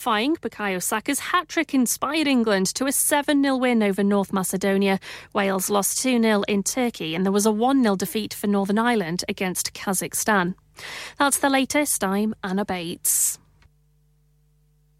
Fying Bukayo Saka's hat trick inspired England to a 7 0 win over North Macedonia. Wales lost 2 0 in Turkey, and there was a 1 0 defeat for Northern Ireland against Kazakhstan. That's the latest. I'm Anna Bates.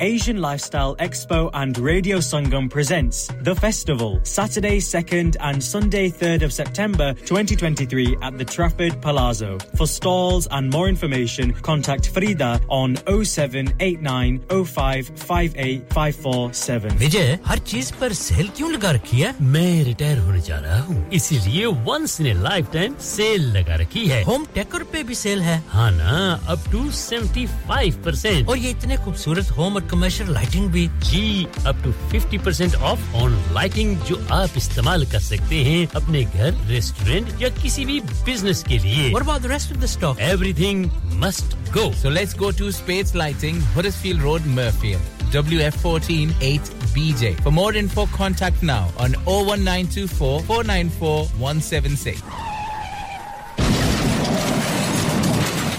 Asian Lifestyle Expo and Radio Sangam presents The Festival, Saturday 2nd and Sunday 3rd of September 2023 at the Trafford Palazzo. For stalls and more information, contact Frida on 0789 विजय हर चीज पर sale क्यों लगा रखी है मैं retire होने जा रहा हूँ इसीलिए once in a lifetime sale लगा रखी है होम टेकर पे भी सेल है हाँ ना up to seventy five percent और ये इतने खूबसूरत होम और कमर्शियल लाइटिंग भी जी up to 50 percent off on lighting जो आप इस्तेमाल कर सकते हैं अपने घर रेस्टोरेंट या किसी भी बिज़नेस के लिए about the rest of the stock? Everything must go. So let's go to Spades Lighting, Huddersfield Road, Murfield. WF14 8BJ. For more info, contact now on 01924 494 176.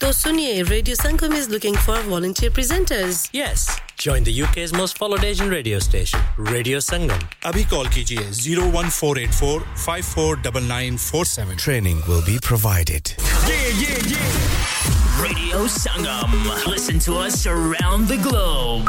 तो सुनिए radio Sangam is looking for volunteer presenters yes Join the UK's most followed Asian radio station, Radio Sangam. Abhi call kijiye 01484 549947. Training will be provided. Yeah, yeah, yeah. Radio Sangam. Listen to us around the globe.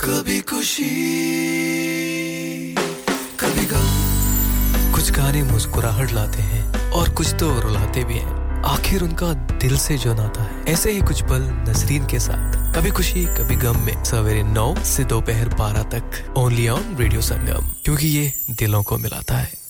कभी खुशी, कभी गम। कुछ गाने मुस्कुराहट लाते हैं और कुछ तो रुलाते भी हैं। आखिर उनका दिल से जो नाता है, ऐसे ही कुछ पल नसरीन के साथ। कभी खुशी, कभी गम में सवेरे नौ से दोपहर बारह तक। ओनली ऑन रेडियो संगम क्योंकि ये दिलों को मिलाता है।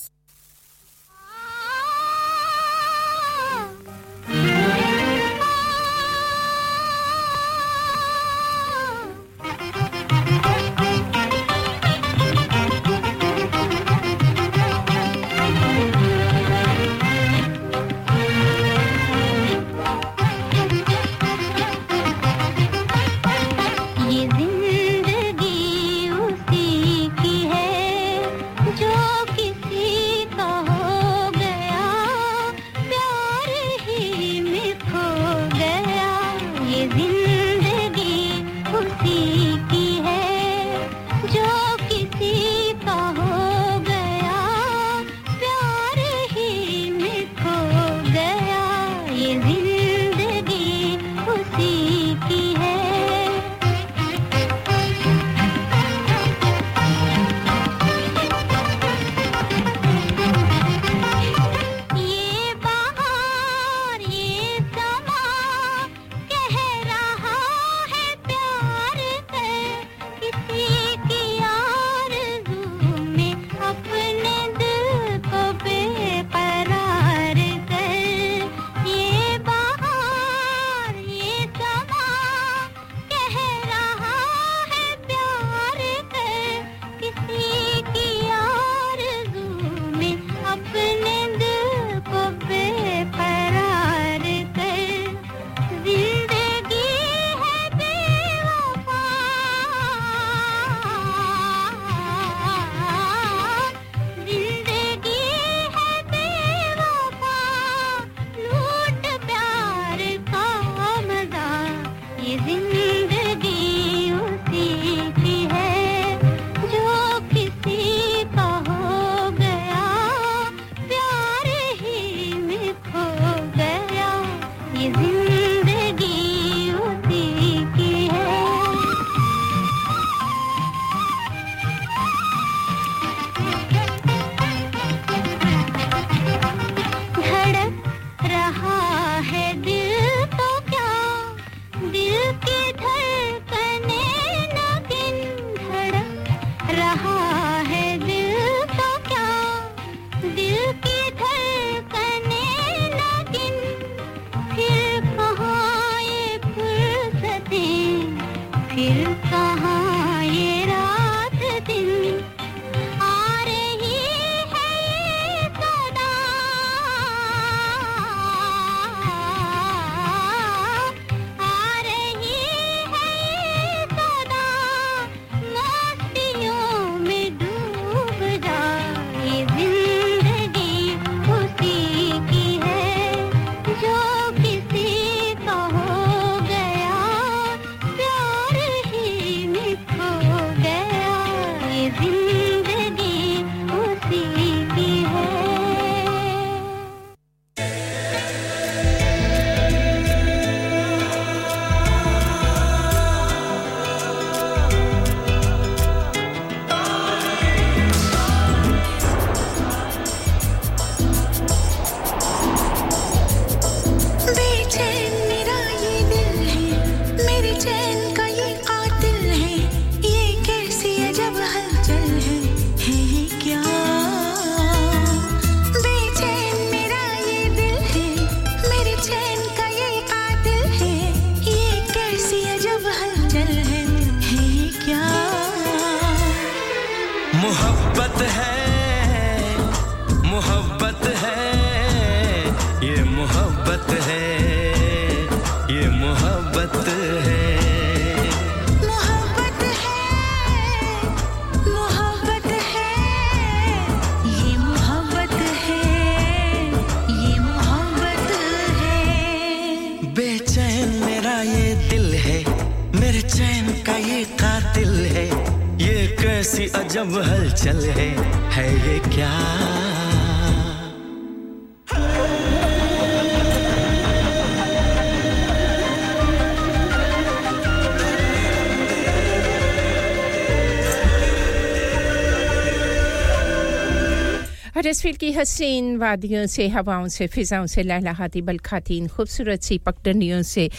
हरसफील की हसीन वादियों से, हवाओं से, फिजाओं से लहलहाती, बलखाती, इन खूबसूरत सी पगडंडियों से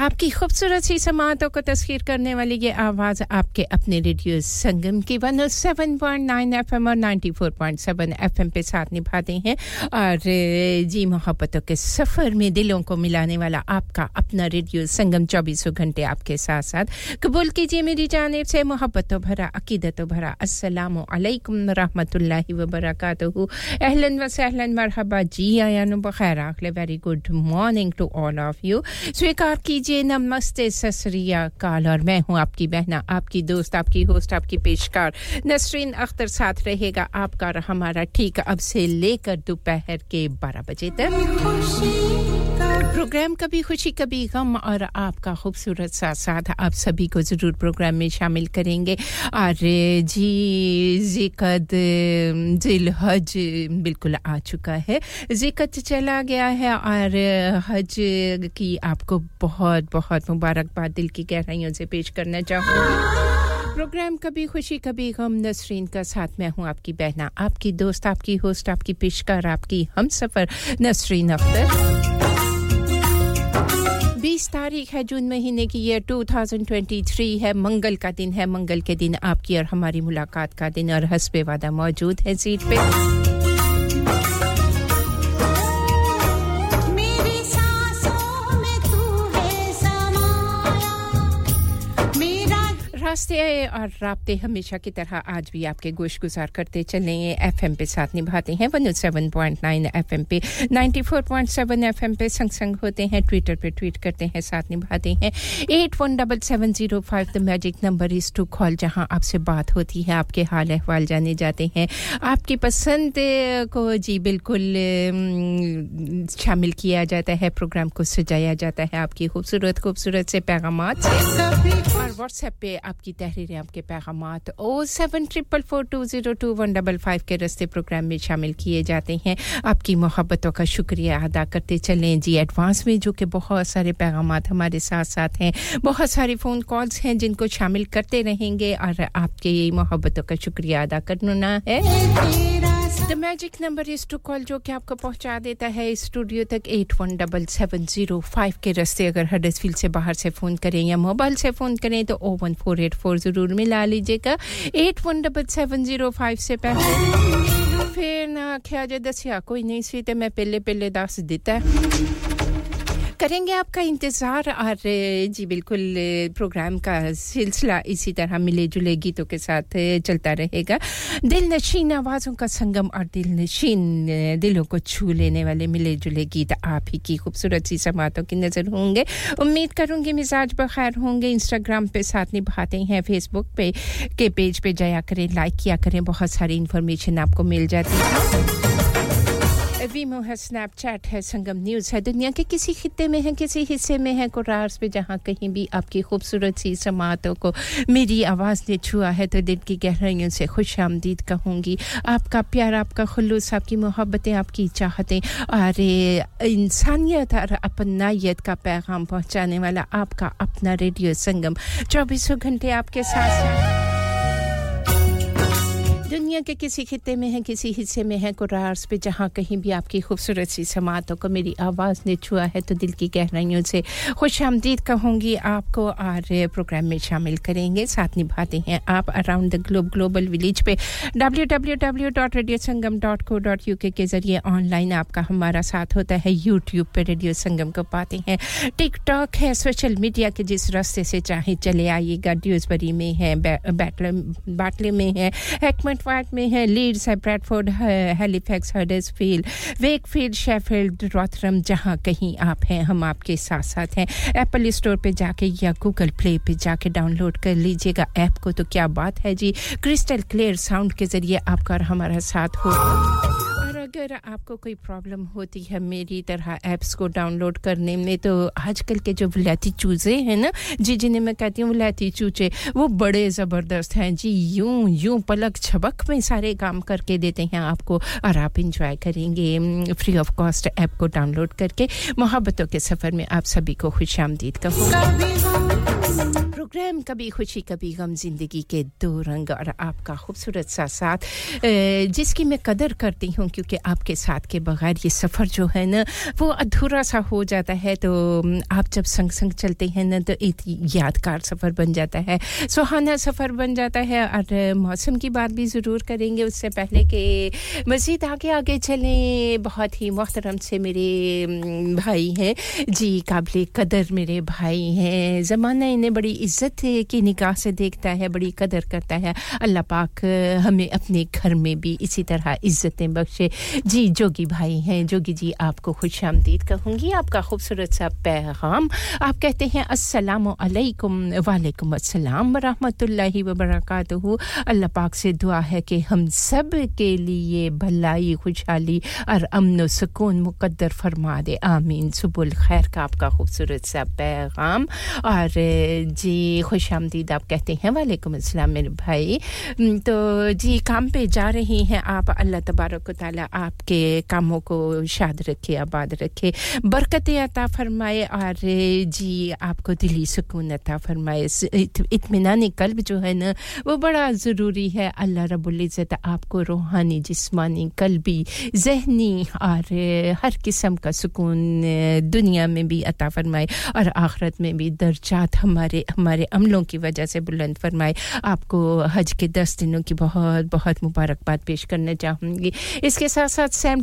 आपकी खूबसूरत सी समातों को तस्खीर करने वाली ये आवाज़ आपके अपने रेडियो संगम की one seven point nine F M और ninety four point seven F M पे साथ निभाते हैं। और, जी, मोहब्बतों के सफ़र में दिलों को मिलाने वाला आपका अपना रेडियो संगम चौबीसों घंटे आपके साथ साथ कबूल कीजिए मेरी जानब से, मोहब्बतों भरा, अकीदतों भरा असलम रहमतुल्लाहि व बरकातहू अहलन व सहलन, मरहबा, जी आयान बखैर आखले very good morning to all of you स्वीकार कीजिए, नमस्ते ससरिया काल और मैं हूँ आपकी बहना, आपकी दोस्त, आपकी होस्ट, आपकी पेशकार। नसरीन अख्तर साथ रहेगा आपका और हमारा। ठीक अब से लेकर दोपहर के 12 बजे तक। प्रोग्राम कभी खुशी, कभी गम और आपका खूबसूरत साथ साथ आप सभी को ज़रूर प्रोग्राम में शामिल करेंगे। और जी, जिकद, जिल हज, बिल्कुल आ चुका है। जिकत चला गया है। और हज की आपको बहुत बहुत मुबारकबाद। दिल की गहराइयों से पेश करना चाहूँगी प्रोग्राम कभी खुशी, कभी गम। नसरीन का साथ मैं हूँ आपकी बहना, आपकी दोस्त, आपकी होस्ट, आपकी पेशकार, आपकी हम सफ़र नसरीन अख्तर। 20 तारीख है जून महीने की ये 2023 है। मंगल का दिन है। मंगल के दिन आपकी और हमारी मुलाकात का दिन और हसबे वादा मौजूद है सीट पे। रास्ते और राबते हमेशा की तरह आज भी आपके गोश गुजार करते चले एफएम पे साथ निभाते हैं one seven point nine F M पे ninety four point seven F M पे संग संग होते हैं ट्विटर पे ट्वीट करते हैं साथ निभाते हैं। Eight one double seven zero five the magic number is to call जहाँ आपसे बात होती है आपके हाल अहवाल जाने जाते हैं। आपकी पसंद को जी बिल्कुल शामिल किया जाता है प्रोग्राम को सजाया जाता है आपकी खूबसूरत खूबसूरत से पैगाम और व्हाट्सएप पे आपकी आपकी तहरीरें आपके पैगाम O seven triple four two zero two one double five के रस्ते प्रोग्राम में शामिल किए जाते हैं। आपकी मोहब्बतों का शुक्रिया अदा करते चलें। जी एडवांस में, जो कि बहुत सारे पैगाम हमारे साथ साथ हैं। बहुत सारे फ़ोन कॉल्स हैं, जिनको शामिल करते रहेंगे और आपके मोहब्बतों का शुक्रिया अदा करना है। The magic number is to call जो कि आपको पहुँचा देता है स्टूडियो तक। Eight one double seven zero five के रस्ते अगर हडसफील्ड से बाहर से फ़ोन करें या मोबाइल से फ़ोन करें तो O one four eight four ज़रूर मिला लीजिएगा। Eight one double seven zero five से पहले। फिर ना आख्या जे दसिया कोई नहीं सी तो मैं पहले पहले दस दिता। करेंगे आपका इंतज़ार? और जी, बिल्कुल प्रोग्राम का सिलसिला इसी तरह मिले जुले गीतों के साथ चलता रहेगा। दिल नशीन आवाज़ों का संगम और दिल नशीन दिलों को छू लेने वाले मिले जुले गीत आप ही की खूबसूरत सी समातों की नज़र होंगे। उम्मीद करूँगी मिजाज बखैर होंगे। इंस्टाग्राम पे साथ निभाते हैं फेसबुक पे, के पेज पे। जाया करें लाइक किया करें। बहुत सारी इन्फॉर्मेशन आपको मिल जाती है। वीमो है स्नैपचैट है, संगम न्यूज़ है, दुनिया के किसी खत्े में है, किसी हिस्से में है कुरार्स पे जहाँ कहीं भी आपकी खूबसूरत सी समातों को मेरी आवाज़ ने छुआ है तो दिल की गहराइयों से खुश आमदीद कहूँगी। आपका प्यार, आपका खुलूस, आपकी मोहब्बतें, आपकी चाहतें, और इंसानियत और अपनाइत का पैगाम पहुँचाने वाला आपका अपना रेडियो संगम। चौबीसों घंटे आपके साथ दुनिया के किसी खत्े में है, किसी हिस्से में है कुरार्स पे जहाँ कहीं भी आपकी खूबसूरत सी समातों को मेरी आवाज़ ने छुआ है तो दिल की गहराइयों से खुश आमदीद कहूँगी। आपको और प्रोग्राम में शामिल करेंगे। साथ निभाते हैं आप around the globe global village पे www.radiosangam.co.uk के ज़रिए ऑनलाइन आपका हमारा साथ होता है। यूट्यूब पे रेडियो संगम को पाते हैं। टिकटॉक है सोशल मीडिया के जिस रास्ते से चाहे चले आइएगा। ड्यूजबरी में है बैटले में है पॉइंट में है लीड्स है Bradford Halifax Huddersfield Wakefield Sheffield Rotherham जहाँ कहीं आप हैं, हम आपके साथ साथ हैं। एप्पल स्टोर पे जाके या गूगल प्ले पे जाके डाउनलोड कर लीजिएगा ऐप को। तो क्या बात है जी? क्रिस्टल क्लियर साउंड के ज़रिए आपका और हमारा साथ हो। अगर आपको कोई प्रॉब्लम होती है मेरी तरह ऐप्स को डाउनलोड करने में तो आजकल के जो विलायती चूज़े हैं ना, जी जिन्हें मैं कहती हूँ विलायती चूचे, वो बड़े ज़बरदस्त हैं। जी यूँ यूँ पलक छबक में सारे काम करके देते हैं आपको, और आप इंजॉय करेंगे फ्री ऑफ़ कॉस्ट ऐप को डाउनलोड करके। मोहब्बतों के सफ़र में आप सभी को खुश आमदीद कहूँगा प्रोग्राम कभी खुशी, कभी गम, ज़िंदगी के दो रंग और आपका खूबसूरत सा साथ जिसकी मैं कदर करती हूँ क्योंकि आपके साथ के बगैर ये सफ़र जो है ना, वो अधूरा सा हो जाता है। तो आप जब संग संग चलते हैं ना तो एक यादगार सफ़र बन जाता है, सुहाना सफ़र बन जाता है और मौसम की बात भी ज़रूर करेंगे उससे पहले कि मज़ीद आगे आगे चलें। बहुत ही मोहतरम से मेरे भाई हैं, जी काबिल कदर मेरे भाई हैं। ज़माना इन्हें बड़ी इज़्ज़त की निगाह से देखता है, बड़ी कदर करता है। अल्लाह पाक हमें अपने घर में भी इसी तरह इज्जतें बख्शे। जी, जोगी भाई हैं, जोगी जी, आपको खुश आमदीद कहूँगी। आपका खूबसूरत सा पैगाम। आप कहते हैं, अस्सलाम वालेकुम अस्सलाम रहमतुल्लाहि व बरकातहू अल्लाह पाक से दुआ है कि हम सब के लिए भलाई, खुशहाली और अमन सुकून मुकद्दर फरमा दे। आमीन। सुबुल खैर का आपका खूबसूरत सा पैगाम। और जी खुश आमदीद आप कहते हैं, वालेकुम अस्सलाम मेरे भाई। तो जी, काम पे जा रही हैं आप। अल्लाह तबारक ताला आपके कामों को शाद रखे, आबाद रखे। बरकत अता फरमाए और जी, आपको दिली सुकून अता फरमाए। इत्मीनान कल्ब जो है ना, वो बड़ा ज़रूरी है। अल्लाह रब्बुल इज़्ज़त आपको रूहानी, जिस्मानी, कल्बी, जहनी और हर किस्म का सुकून दुनिया में भी अता फरमाए और आखरत में भी दर्जात हमारे हमारे अमलों की वजह से बुलंद फरमाए। आपको हज के दस दिनों की बहुत बहुत मुबारकबाद पेश करना चाहूँगी। इसके साथ साथ सैम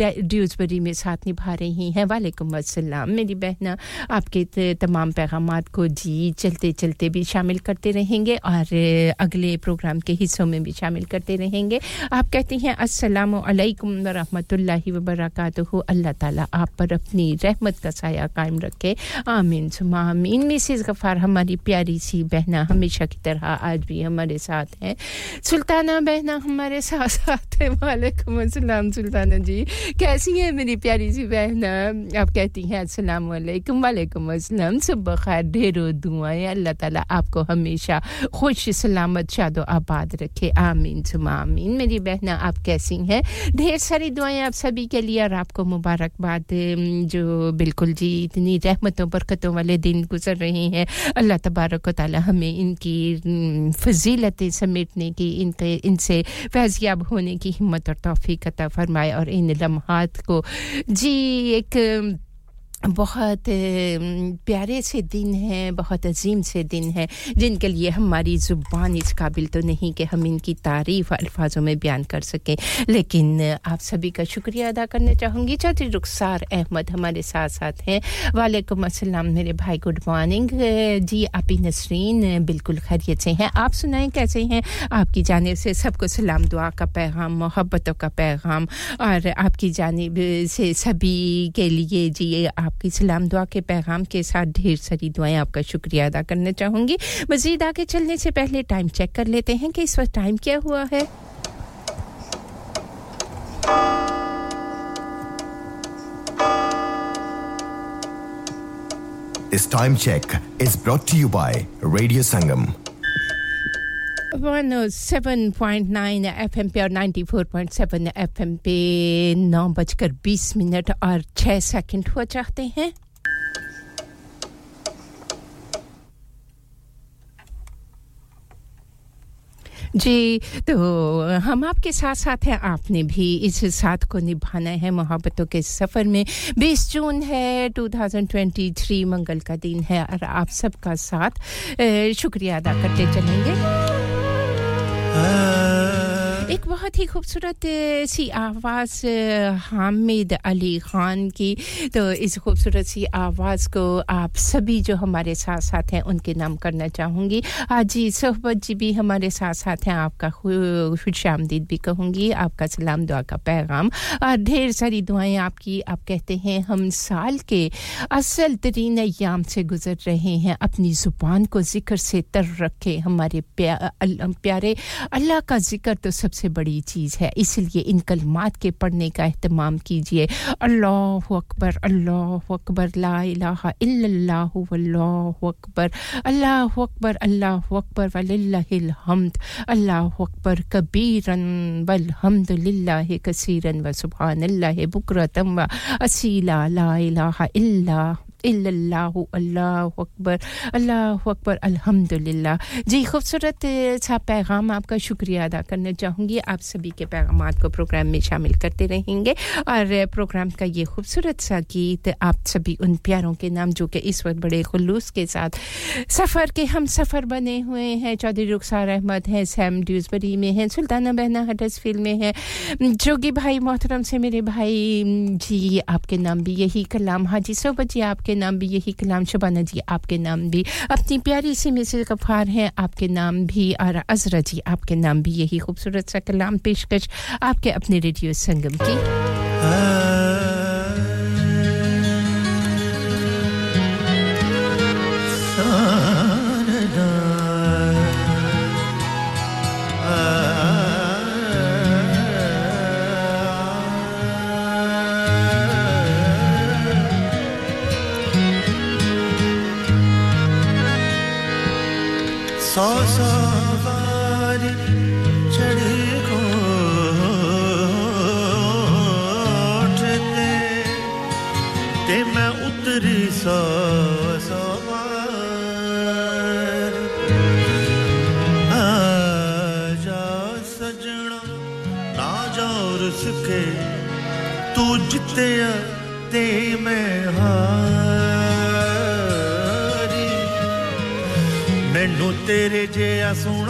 ड्यूजबरी में साथ निभा रही हैं। वालेकुम अस्सलाम। मेरी बहना, आपके तमाम पैगाम को जी चलते चलते भी शामिल करते रहेंगे और अगले प्रोग्राम के हिस्सों में भी शामिल करते रहेंगे। आप कहती हैं, अस्सलाम वालेकुम रहमतुल्लाहि व बरकातहू अल्लाह ताला आप पर अपनी रहमत का साया कायम रखे। आमीन सुमा आमीन। मिसिस गफ़ार हमारी प्यारी सी बहना हमेशा की तरह आज भी हमारे साथ हैं। सुल्ताना बहना हमारे साथ साथ वालेकुम जी कैसी हैं मेरी प्यारी सी बहन आप कहती हैं अस्सलाम वालेकुम वालेकुम अस्सलाम सुबह खैर ढेरों दुआएँ अल्लाह ताला आपको हमेशा खुश सलामत शादो आबाद रखे आमीन सुमा आमीन मेरी बहना आप कैसी हैं ढेर सारी दुआएँ आप सभी के लिए और आपको मुबारकबाद जो बिल्कुल जी इतनी रहमतों बरकतों वाले दिन गुजर रहे हैं अल्लाह तबारक ताला हमें इनकी फजीलतें समेटने की इनके इनसे फैजियाब होने की हिम्मत और तौफीक अता फरमाए और इन लम्हात को जी एक बहुत प्यारे से दिन हैं, बहुत अजीम से दिन हैं, जिनके लिए हमारी ज़ुबान इस काबिल तो नहीं कि हम इनकी तारीफ़ अल्फाजों में बयान कर सकें। लेकिन आप सभी का शुक्रिया अदा करना चाहूँगी। चौधरी रुखसार अहमद हमारे साथ साथ हैं। वालेकुम अस्सलाम मेरे भाई, गुड मॉर्निंग। जी, आपी नसरीन, बिल्कुल खैरियत से हैं। आप सुनाएँ, कैसे हैं? आपकी जानब से सबको सलाम, दुआ का पैगाम, मोहब्बतों का पैगाम, और आपकी जानब से सभी के लिए जी आपकी सलाम दुआ के पैगाम के साथ ढेर सारी दुआएँ आपका शुक्रिया अदा करना चाहूँगी मज़ीद आगे चलने से पहले टाइम चेक कर लेते हैं कि इस वक्त टाइम क्या हुआ है This time check is brought to you by Radio Sangam. 107.9 FM पे और 94.7 एफएम पे नौ बजकर बीस मिनट और छः सेकंड हुआ चाहते हैं। जी तो हम आपके साथ साथ हैं। आपने भी इस साथ को निभाना है मोहब्बतों के सफ़र में। 20 जून है 2023 मंगल का दिन है और आप सबका साथ शुक्रिया अदा करते चलेंगे। Ah. एक बहुत ही खूबसूरत सी आवाज़ हामिद अली ख़ान की। तो इस खूबसूरत सी आवाज़ को आप सभी जो हमारे साथ साथ हैं उनके नाम करना चाहूँगी। आज जी सोहबत जी भी हमारे साथ साथ हैं आपका खुश आमदीद भी कहूँगी आपका सलाम दुआ का पैगाम। और ढेर सारी दुआएँ आपकी आप कहते हैं हम साल के असल तरीन अयाम से गुज़र रहे हैं। अपनी ज़ुबान को ज़िक्र से तर रखे हमारे प्या, प्यारे अल्लाह का ज़िक्र तो सबसे सबसे बड़ी चीज़ है। इसलिए इन कलमात के पढ़ने का अहतमाम कीजिए। अल्लाह अकबर अल्लाह अकबर, ला अकबर। अल्लाह अकबर अल्लाह अकबर, वलिल्लाहिल हम्द। अल्लाह अकबर, कबीरन वल हम्द लिल्लाहि कसीरन व सुभानल्लाहि बुकरतम व असीला, ला इल्लल्लाहु अल्लाह अकबर अल्लाह अकबर अल्हम्दुलिल्लाह जी, खूबसूरत सा पैगाम आपका शुक्रिया अदा करना चाहूँगी। आप सभी के पैगाम को प्रोग्राम में शामिल करते रहेंगे और प्रोग्राम का ये खूबसूरत सा गीत आप सभी उन प्यारों के नाम जो कि इस वक्त बड़े खुलूस के साथ सफ़र के हम सफ़र बने हुए हैं। चौधरी रुखसार अहमद हैं, सैम ड्यूजबरी में हैं, सुल्ताना बहना हडसफील्ड में है। जोगी भाई मोहतरम से मेरे भाई, जी, आपके नाम भी यही कलाम। हाजी सोबत जी आपके नाम भी, यही कलाम शबाना जी आपके नाम भी। अपनी प्यारी सी मिसेज गफ़ार हैं, आपके नाम भी, और अजरा जी आपके नाम भी, यही खूबसूरत सा कलाम पेशकश आपके अपने रेडियो संगम की। ਮੁਕਤਿਆ ਤੇ ਮੈਂ ਹਾਰੀ। ਮੈਨੂੰ ਤੇਰੇ ਜਿਹਾ ਸੁਣ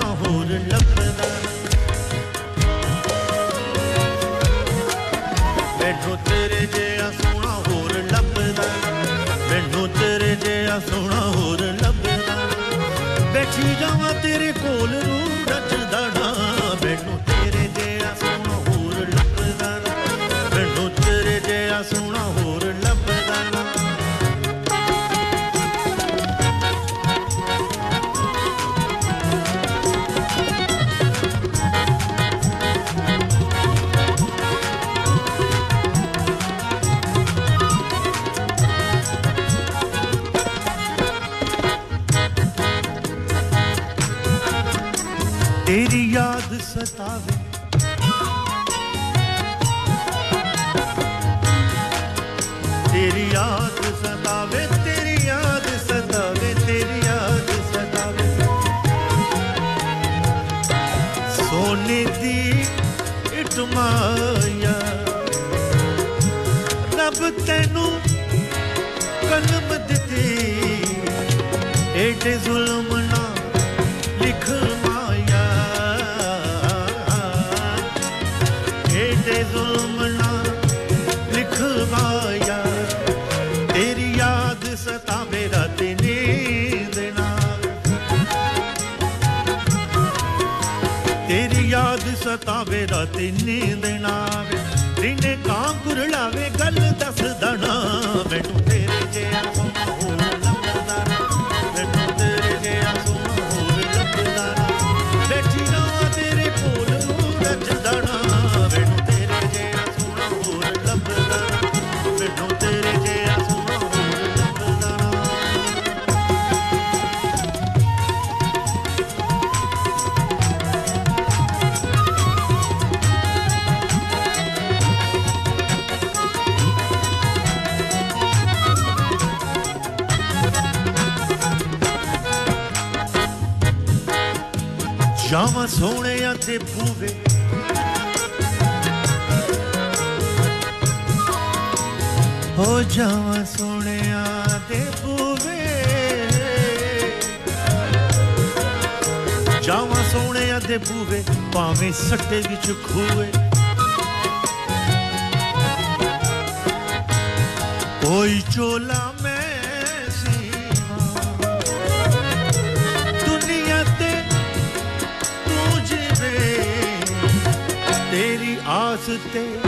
तेरी याद सतावे तेरी याद सतावे तेरी याद सतावे तेरी याद सतावे सोने दी इटमाया रब तेनू कलम दिती एडे जुल्म ना ਤੇ ਰਾਤੀ ਨੀਂਦ ਨਾ ਆਵੇ ਦਿਨੇ ਕਾਂ ਕੁਰਲਾਵੇ ਗੱਲ ਦੱਸ ਦਣਾ ਮੈਨੂੰ। ਸੋਹਣਿਆਂ ਤੇ ਬੂਵੇ ਹੋ ਜਾਵਾਂ ਸੋਹਣਿਆਂ ਤੇ ਬੂਵੇ ਜਾਵਾਂ ਸੋਹਣਿਆਂ ਤੇ ਬੂਵੇ ਭਾਵੇਂ ਸੱਟੇ ਵਿੱਚ ਖੂਏ ਕੋਈ ਚੋਲਾ verte.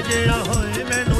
ਜਿਹਾ ਹੋਏ ਮੈਨੂੰ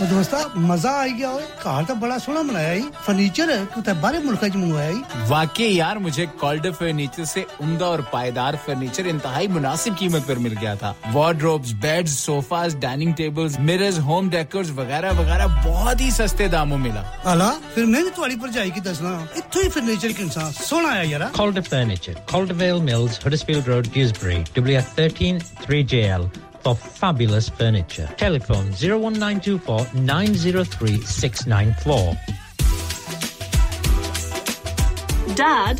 ਉਹ ਦੋਸਤਾ ਮਜ਼ਾ ਆ ਗਿਆ ਓਏ ਘਰ ਤਾਂ ਬੜਾ ਸੋਹਣਾ ਬਣਾਇਆ ਈ ਫਰਨੀਚਰ ਕਿਤੇ ਬਾਹਰੇ ਮੁਲਕਾਂ ਚ ਮੰਗਵਾਇਆ ਈ वाकई यार मुझे कॉल्डर फर्नीचर से उम्दा और पायदार फर्नीचर इंतहाई मुनासिब कीमत पर मिल गया था wardrobes beds sofas dining tables mirrors home decors वगैरह वगैरह बहुत ही सस्ते दामों मिला ਆਲਾ ਫਿਰ ਮੈਂ ਵੀ ਤੁਹਾਡੀ ਭਰਜਾਈ ਕੀ ਦੱਸਣਾ ਇੱਥੋਂ ਹੀ ਫਰਨੀਚਰ ਕਿੰਨਾ ਸੋਹਣਾ ਆਇਆ ਯਾਰਾ Calder Furniture, Caldervale Mills, Huddersfield Road, Dewsbury, WF13 3JL for fabulous furniture. Telephone 01924 903 694. Dad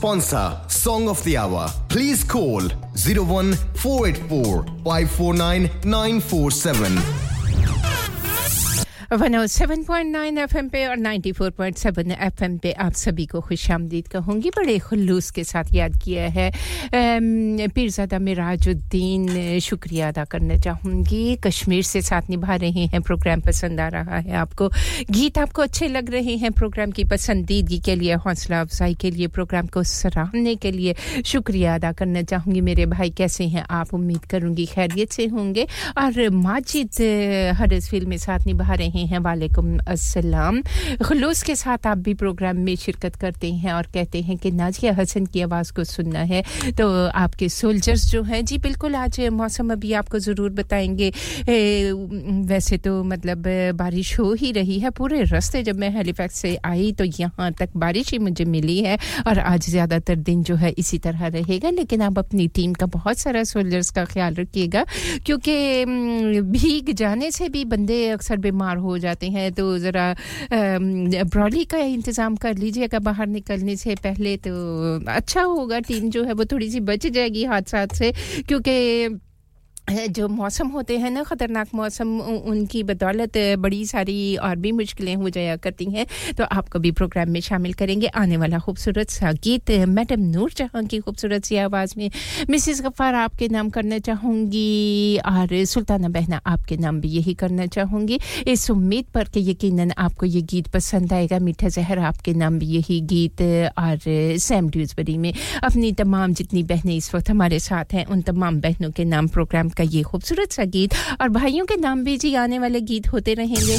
Sponsor Song of the Hour, please call 01484 549 947. 107.9 FM पे और 94.7 एफएम पे आप सभी को खुशामदीद कहूँगी। बड़े खुलूस के साथ याद किया है। पीरजादा मिराजुद्दीन, शुक्रिया अदा करना चाहूँगी। कश्मीर से साथ निभा रहे हैं, प्रोग्राम पसंद आ रहा है आपको। गीत आपको अच्छे लग रहे हैं प्रोग्राम की पसंदीदगी के लिए, हौसला अफजाई के लिए, प्रोग्राम को सराहने के लिए शुक्रिया अदा करना चाहूँगी। मेरे भाई कैसे हैं आप उम्मीद करूँगी खैरियत से होंगे। और माजिद हरसफील में साथ निभा रहे हैं वालेकुम अस्सलाम। खलूस के साथ आप भी प्रोग्राम में शिरकत करते हैं और कहते हैं कि नाजिया हसन की आवाज़ को सुनना है। तो आपके सोल्जर्स जो हैं जी बिल्कुल आज मौसम अभी आपको ज़रूर बताएँगे। ए, वैसे तो मतलब बारिश हो ही रही है। पूरे रास्ते जब मैं हेलीफैक्स से आई तो यहाँ तक बारिश ही मुझे मिली है और आज ज़्यादातर दिन जो है इसी तरह रहेगा। लेकिन आप अपनी टीम का बहुत सारा सोल्जर्स का ख्याल रखिएगा क्योंकि भीग जाने से भी बंदे अक्सर बीमार हो हो जाते हैं। तो ज़रा ब्रॉली का इंतज़ाम कर लीजिए। अगर बाहर निकलने से पहले तो अच्छा होगा। टीम जो है वो थोड़ी सी बच जाएगी हादसा से, क्योंकि जो मौसम होते हैं ना, ख़तरनाक मौसम उनकी बदौलत बड़ी सारी और भी मुश्किलें हो जाया करती हैं। तो आपको भी प्रोग्राम में शामिल करेंगे। आने वाला खूबसूरत सा गीत, मैडम नूर जहाँ की खूबसूरत सी आवाज़ में, मिसिस गफ़ार आपके नाम करना चाहूँगी और सुल्ताना बहना आपके नाम भी यही करना चाहूँगी। इस उम्मीद पर कि यकीनन आपको ये गीत पसंद आएगा। मीठा जहर आपके नाम भी यही गीत और सैम ड्यूजबरी में अपनी तमाम जितनी बहनें इस वक्त हमारे साथ हैं, उन तमाम बहनों के नाम प्रोग्राम का ये खूबसूरत सा गीत और भाइयों के नाम भी जी आने वाले गीत होते रहेंगे।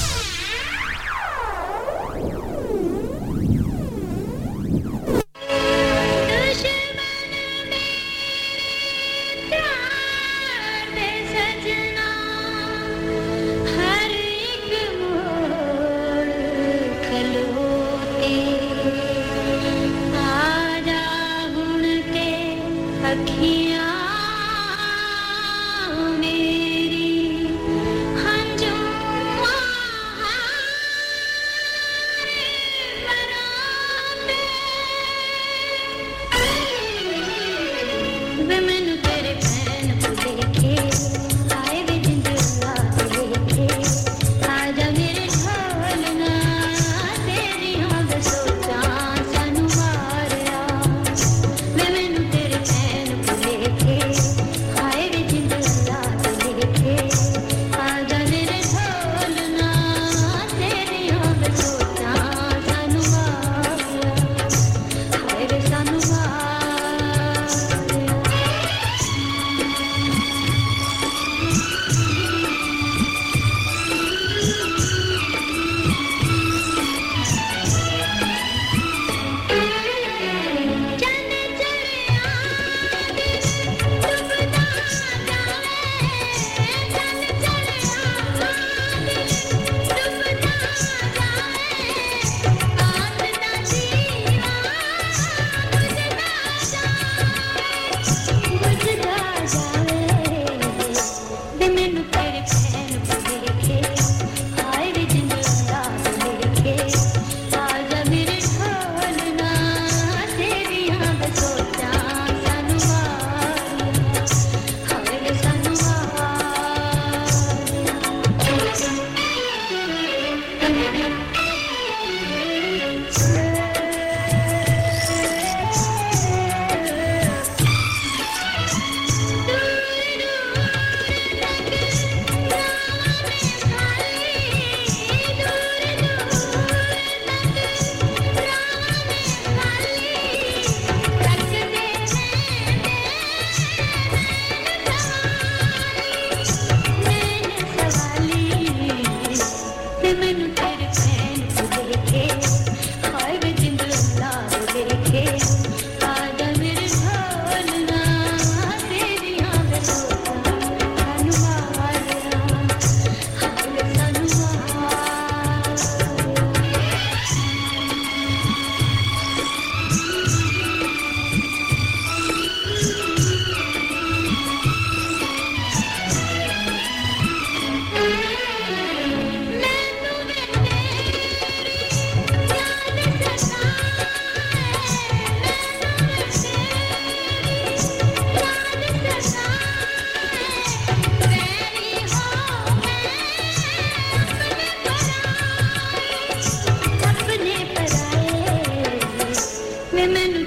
de.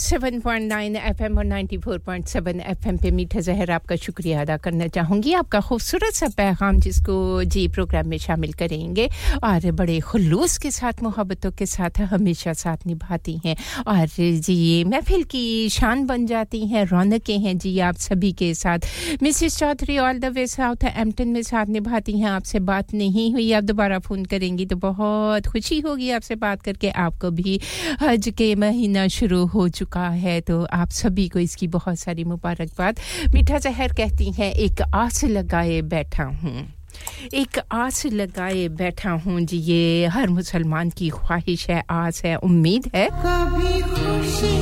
107.9 एफएम और 94.7 एफएम पे मीठा जहर आपका शुक्रिया अदा करना चाहूँगी। आपका खूबसूरत सा पैगाम जिसको जी प्रोग्राम में शामिल करेंगे और बड़े खुलूस के साथ, मोहब्बतों के साथ हमेशा साथ निभाती हैं। और जी ये महफिल की शान बन जाती हैं, रौनकें हैं जी आप सभी के साथ। Mrs Chaudhary all the way Southampton में साथ निभाती हैं, आपसे बात नहीं हुई, आप दोबारा फ़ोन करेंगी तो बहुत खुशी होगी आपसे बात करके। आपको भी हज के महीना शुरू हो चुका है तो आप सभी को इसकी बहुत सारी मुबारकबाद। मीठा जहर कहती हैं एक आस लगाए बैठा हूँ। एक आस लगाए बैठा हूँ जी ये हर मुसलमान की ख्वाहिश है आस है उम्मीद है। कभी खुशी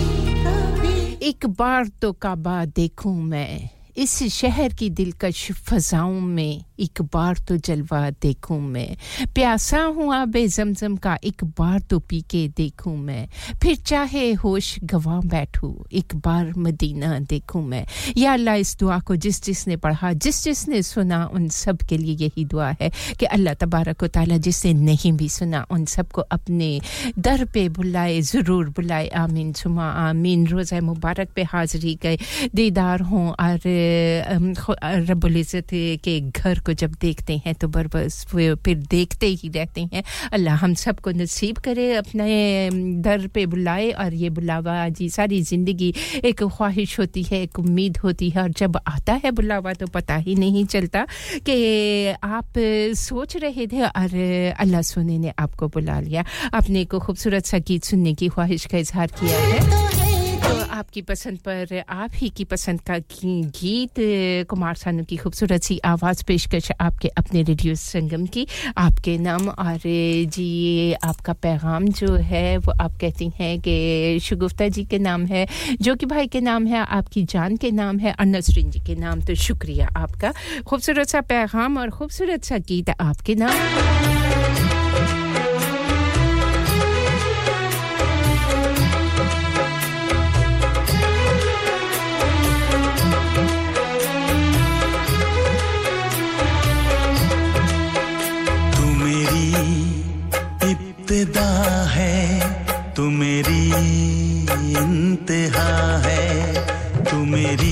कभी एक बार तो काबा देखूँ मैं इस शहर की दिलकश फजाओं में एक बार तो जलवा देखूँ मैं। प्यासा हूँ आबे जमजम का एक बार तो पी के देखूँ मैं। फिर चाहे होश गवा बैठूं, एक बार मदीना देखूँ मैं। या अल्लाह इस दुआ को जिस जिसने पढ़ा, जिस जिसने सुना, उन सब के लिए यही दुआ है कि अल्लाह तबारक ताला जिसने नहीं भी सुना, उन सबको अपने दर पे बुलाए, ज़रूर बुलाए। आमीन, सुमा, आमीन। रोज़ा मुबारक पे हाज़री गए। दीदार हों और रब्बुल इज़्ज़त के घर को जब देखते हैं तो बरबस फिर देखते ही रहते हैं। अल्लाह हम सबको नसीब करे, अपने दर पे बुलाए और ये बुलावा जी, सारी ज़िंदगी एक ख्वाहिश होती है, एक उम्मीद होती है और जब आता है बुलावा तो पता ही नहीं चलता कि आप सोच रहे थे और अल्लाह सुने ने आपको बुला लिया। आपने को खूबसूरत सा गीत सुनने की ख्वाहिश का इजहार किया है। आपकी पसंद पर, आप ही की पसंद का गीत, कुमार सानू की खूबसूरत सी आवाज़ पेशकश आपके अपने रेडियो संगम की। आपके नाम और जी, आपका पैगाम जो है, वो आप कहती हैं कि शगुफ्ता जी के नाम है जो कि भाई के नाम है, आपकी जान के नाम है, और नसरीन जी के नाम तो शुक्रिया आपका। खूबसूरत सा पैगाम और खूबसूरत सा गीत आपके नाम। इब्तदा है तू मेरी इंतहा है तू मेरी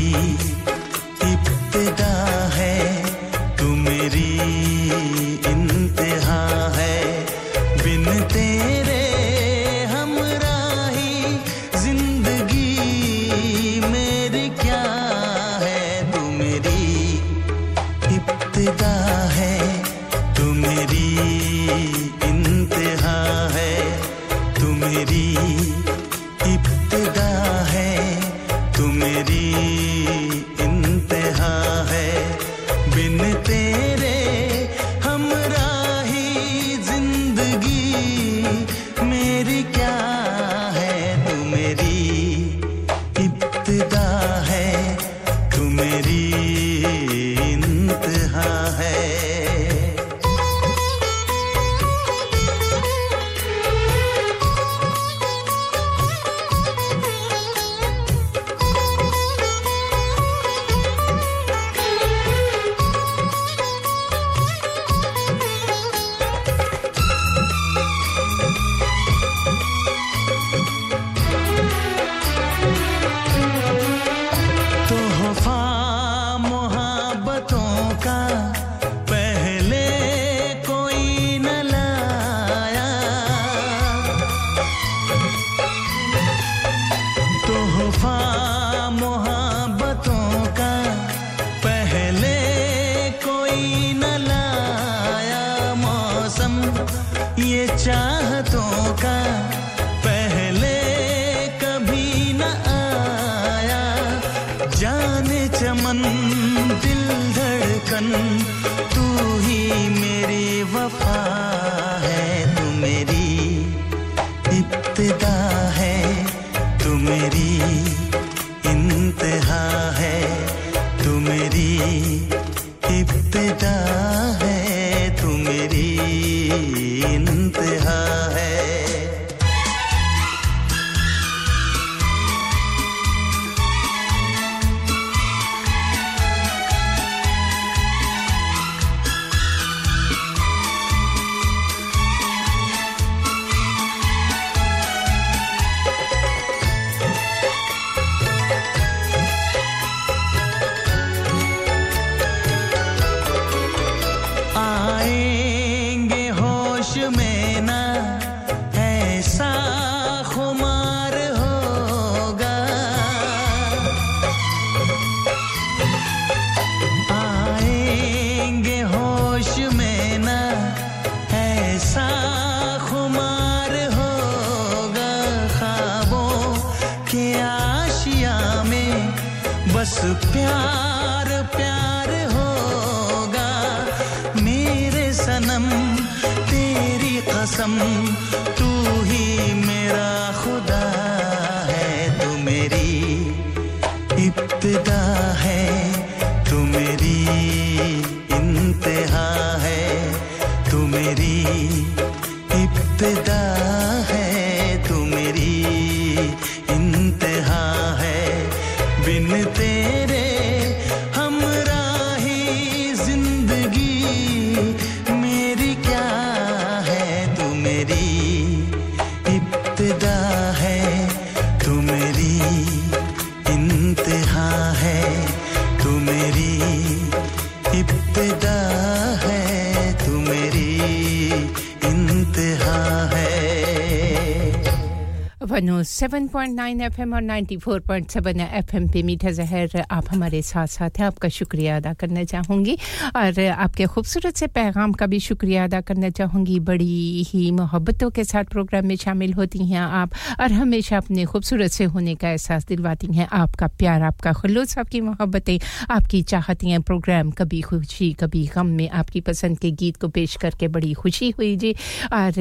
107.9 एफएम और 94.7 एफएम पे मीठा जहर आप हमारे साथ साथ हैं। आपका शुक्रिया अदा करना चाहूँगी। और आपके खूबसूरत से पैगाम का भी शुक्रिया अदा करना चाहूँगी। बड़ी ही मोहब्बतों के साथ प्रोग्राम में शामिल होती हैं आप और हमेशा अपने खूबसूरत से होने का एहसास दिलवाती हैं। आपका प्यार, आपका खलूस, आपकी मोहब्बतें, आपकी चाहती हैं प्रोग्राम। कभी खुशी, कभी गम में आपकी पसंद के गीत को पेश करके बड़ी खुशी हुई जी। और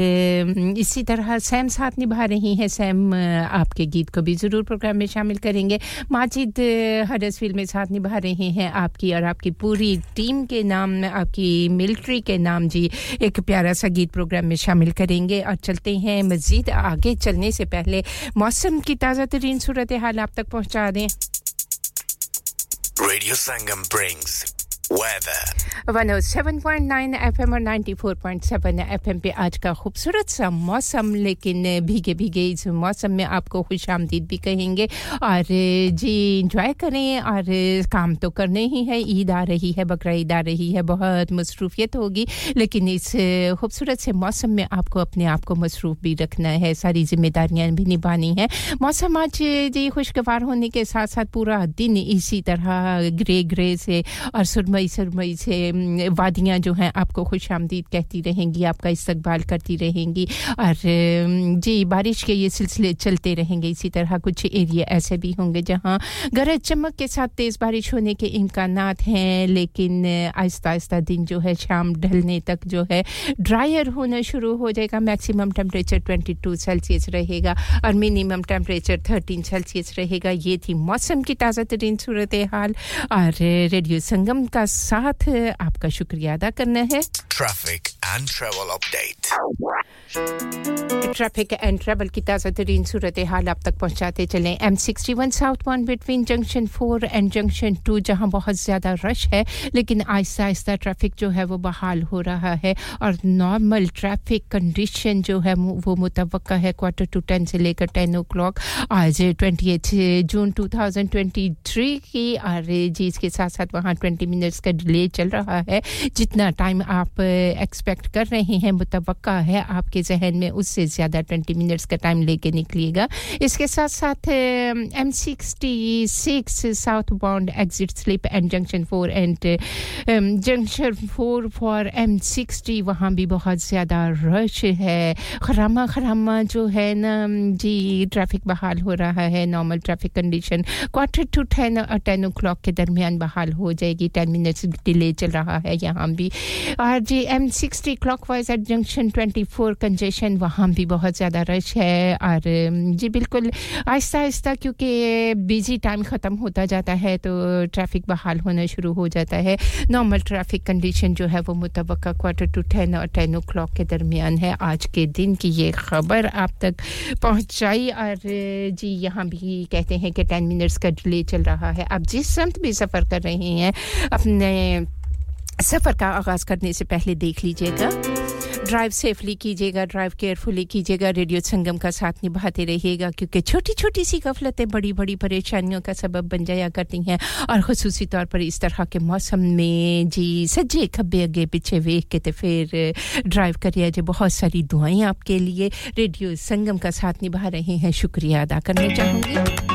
इसी तरह सैम साथ निभा रही हैं। सैम आपके गीत को भी ज़रूर प्रोग्राम में शामिल करेंगे। माजिद हडसफील में साथ निभा रहे हैं आपकी और आपकी पूरी टीम के नाम, आपकी मिलिट्री के नाम जी। एक प्यारा सा गीत प्रोग्राम में शामिल करेंगे और चलते हैं मज़ीद। आगे चलने से पहले मौसम की ताज़ा तरीन सूरत हाल आप तक पहुँचा दें। Radio Sangam brings weather. 107.9 FM और 94.7 एफएम पे आज का खूबसूरत सा मौसम, लेकिन भीगे भीगे इस मौसम में आपको खुश आमदीद भी कहेंगे। और जी इंजॉय करें, और काम तो करने ही है। ईद आ रही है, बकरा ईद आ रही है, बहुत मसरूफियत होगी। लेकिन इस खूबसूरत से मौसम में आपको अपने आप को मसरूफ़ भी रखना है, सारी जिम्मेदारियाँ भी निभानी है। मौसम आज जी खुशगवार होने के साथ साथ पूरा दिन इसी तरह ग्रे ग्रे से और सुरमई सुरमई से वादियाँ जो हैं आपको खुश आमदीद कहती रहेंगी, आपका इस्तकबाल करती रहेंगी और जी, बारिश के ये सिलसिले चलते रहेंगे। इसी तरह कुछ एरिया ऐसे भी होंगे जहाँ गरज चमक के साथ तेज़ बारिश होने के इम्कान हैं, लेकिन आहिस्ता आहिस्ता दिन जो है, शाम ढलने तक जो है, ड्रायर होना शुरू हो जाएगा। मैक्सिमम टेम्परेचर 22 सेल्सियस रहेगा और मिनिमम टेम्परेचर 13 सेल्सियस रहेगा। ये थी मौसम की ताज़ा तरीन सूरत हाल और रेडियो संगम का साथ आपका शुक्रिया अदा करना है। Traffic and travel update traffic and travel की ताज़ा तरीन सूरत हाल आप तक पहुंचाते चलें। M sixty one south one between junction four and junction two जहाँ बहुत ज़्यादा रश है लेकिन आहिस्ता आहिस्ता ट्रैफ़िक जो है वो बहाल हो रहा है और नॉर्मल ट्रैफ़िक कंडीशन जो है वो मुतव है क्वार्टर टू टेन से लेकर टेन ओ क्लॉक आज twenty eight June two thousand twenty three की और जी इसके साथ साथ वहाँ ट्वेंटी मिनट्स का डिले चल रहा है, जितना टाइम आप एक्सपेक्ट कर रहे हैं मुतव है आपके जहन में, उससे ज़्यादा ट्वेंटी मिनट्स का टाइम लेके निकलिएगा। इसके साथ साथ M sixty six southbound exit slip and junction four and junction four for M sixty वहाँ भी बहुत ज़्यादा रश है। खरामा खरामा जो है ना, जी ट्रैफ़िक बहाल हो रहा है normal traffic condition quarter to ten और टेन ओ क्लॉक के दरमियान बहाल हो जाएगी टेन मिनट्स डिले चल रहा है, यहाँ भी। और जी M sixty clockwise at junction twenty four congestion वहाँ भी बहुत ज़्यादा रश है। और जी, बिल्कुल आहिस्ता आहिस्ता क्योंकि बिज़ी टाइम ख़त्म होता जाता है तो ट्रैफ़िक बहाल होना शुरू हो जाता है। नॉर्मल ट्रैफ़िक कंडीशन जो है, वो मुतव क्वार्टर टू टेन और टेन ओ क्लॉक के दरमियान है। आज के दिन की ये खबर आप तक पहुँचाई। और, जी, यहाँ भी कहते हैं कि टेन मिनट्स का डिले चल रहा है। आप जिस समत भी सफ़र कर रहे हैं, अपने सफ़र का आगाज़ करने से पहले देख लीजिएगा। ड्राइव सेफली कीजिएगा ड्राइव केयरफुली कीजिएगा रेडियो संगम का साथ निभाते रहिएगा, क्योंकि छोटी छोटी सी गफलतें बड़ी बड़ी परेशानियों का सबब बन जाया करती हैं। और खसूसी तौर पर इस तरह के मौसम में, जी, सज्जे खब्बे अगे पीछे वेख के तो फिर ड्राइव करिए। जी बहुत सारी दुआएँ आपके लिए। रेडियो संगम का साथ निभा रहे हैं। शुक्रिया अदा करना चाहूँगी।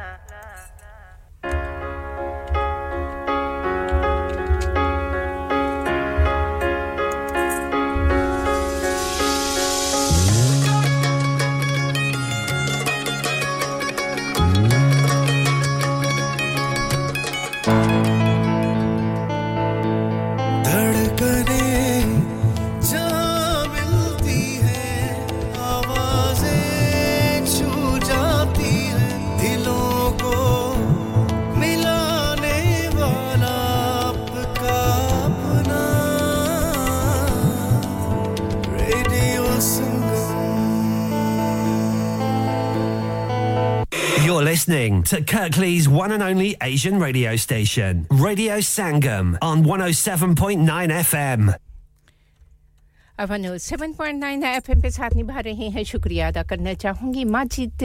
Listening to Kirklees one and only Asian radio station, Radio Sangam on 107.9 FM. अब 7.9 एफएम पे साथ निभा रहे हैं। शुक्रिया अदा करना चाहूँगी। माजिद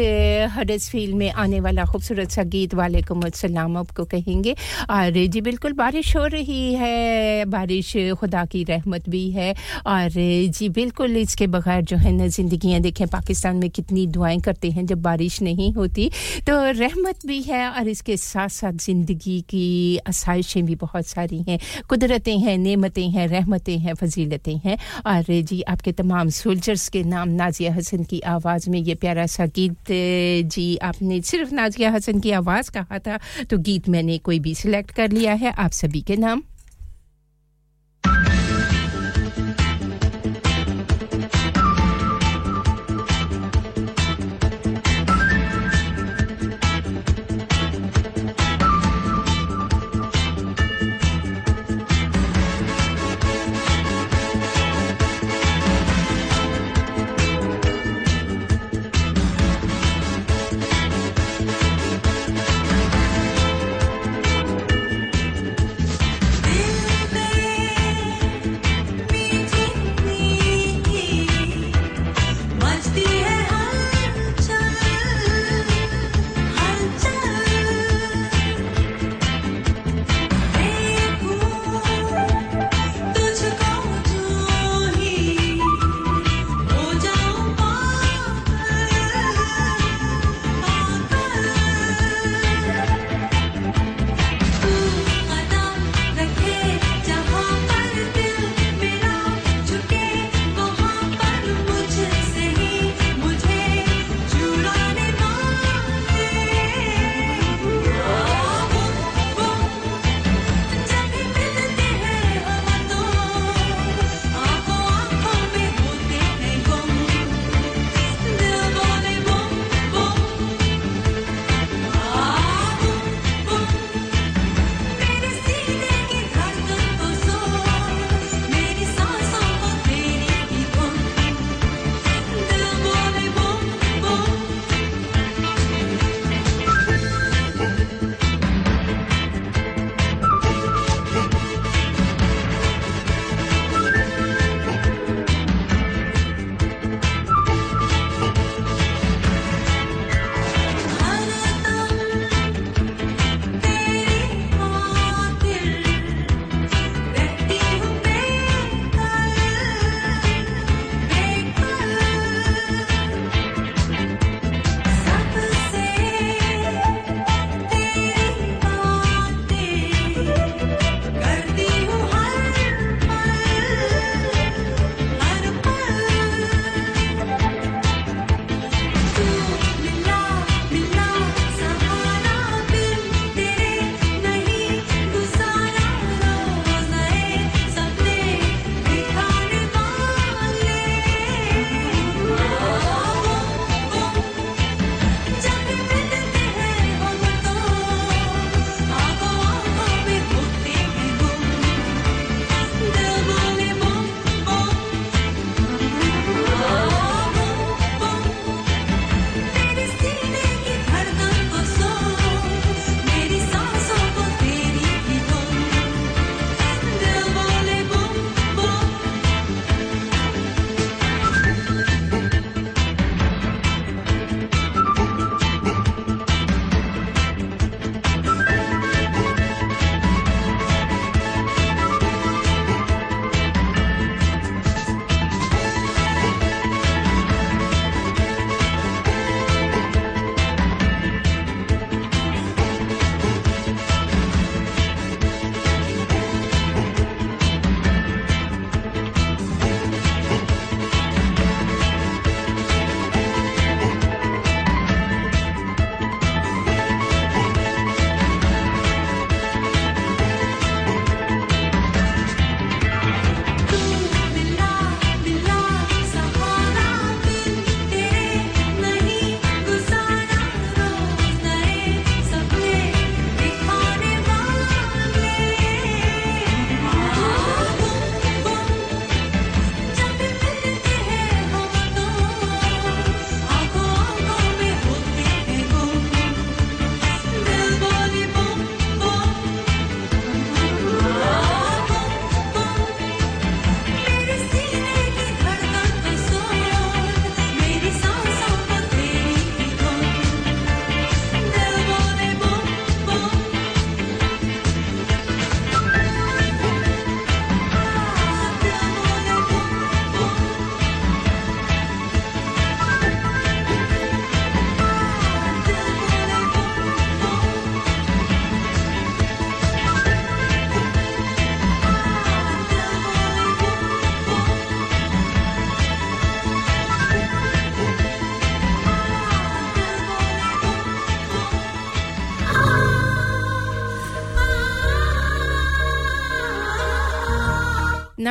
हडसफील्ड में आने वाला खूबसूरत सा गीत वाले को सलाम आपको कहेंगे। और जी बिल्कुल, बारिश हो रही है। बारिश, खुदा की रहमत भी है। और जी बिल्कुल, इसके बगैर जो है ना, ज़िंदगियाँ देखें, पाकिस्तान में कितनी दुआएँ करते हैं जब बारिश नहीं होती तो रहमत भी है। और इसके साथ साथ ज़िंदगी की आसाइशें भी बहुत सारी हैं। कुदरतें हैं, नेमतें हैं, रहमतें हैं, फजीलतें हैं। और जी, आपके तमाम सोल्जर्स के नाम नाजिया हसन की आवाज़ में ये प्यारा सा गीत जी, आपने सिर्फ़ नाजिया हसन की आवाज़ कहा था तो गीत मैंने कोई भी सिलेक्ट कर लिया है। आप सभी के नाम?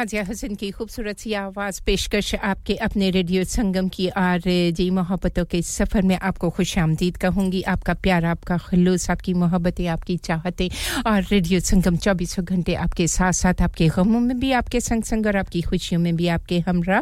नाजिया हसन की खूबसूरत सी आवाज़ पेशकश आपके अपने रेडियो संगम की और जी मोहब्बतों के सफ़र में आपको खुश आमदीद कहूँगी आपका प्यार, आपका खलूस, आपकी मोहब्बतें, आपकी चाहतें और रेडियो संगम चौबीसों घंटे आपके साथ साथ आपके गमों में भी आपके संग संग और आपकी खुशियों में भी आपके हमरा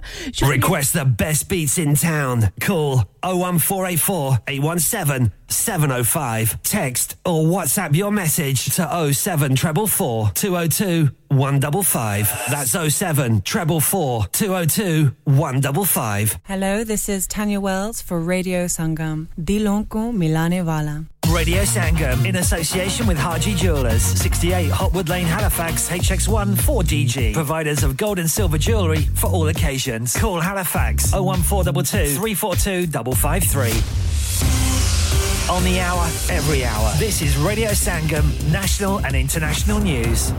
Request the best beats in town. Call 01484 817 705. Text or WhatsApp your message to 07444 202 155. That's 07 treble 4 202 155. Hello, this is Tanya Wells for Radio Sangam. Dilon ko milane wala. Radio Sangam in association with Haji Jewelers, 68 Hotwood Lane, Halifax, HX1 4DG. Providers of gold and silver jewellery for all occasions. Call Halifax 01422 342 553. On the hour, every hour. This is Radio Sangam, national and international news.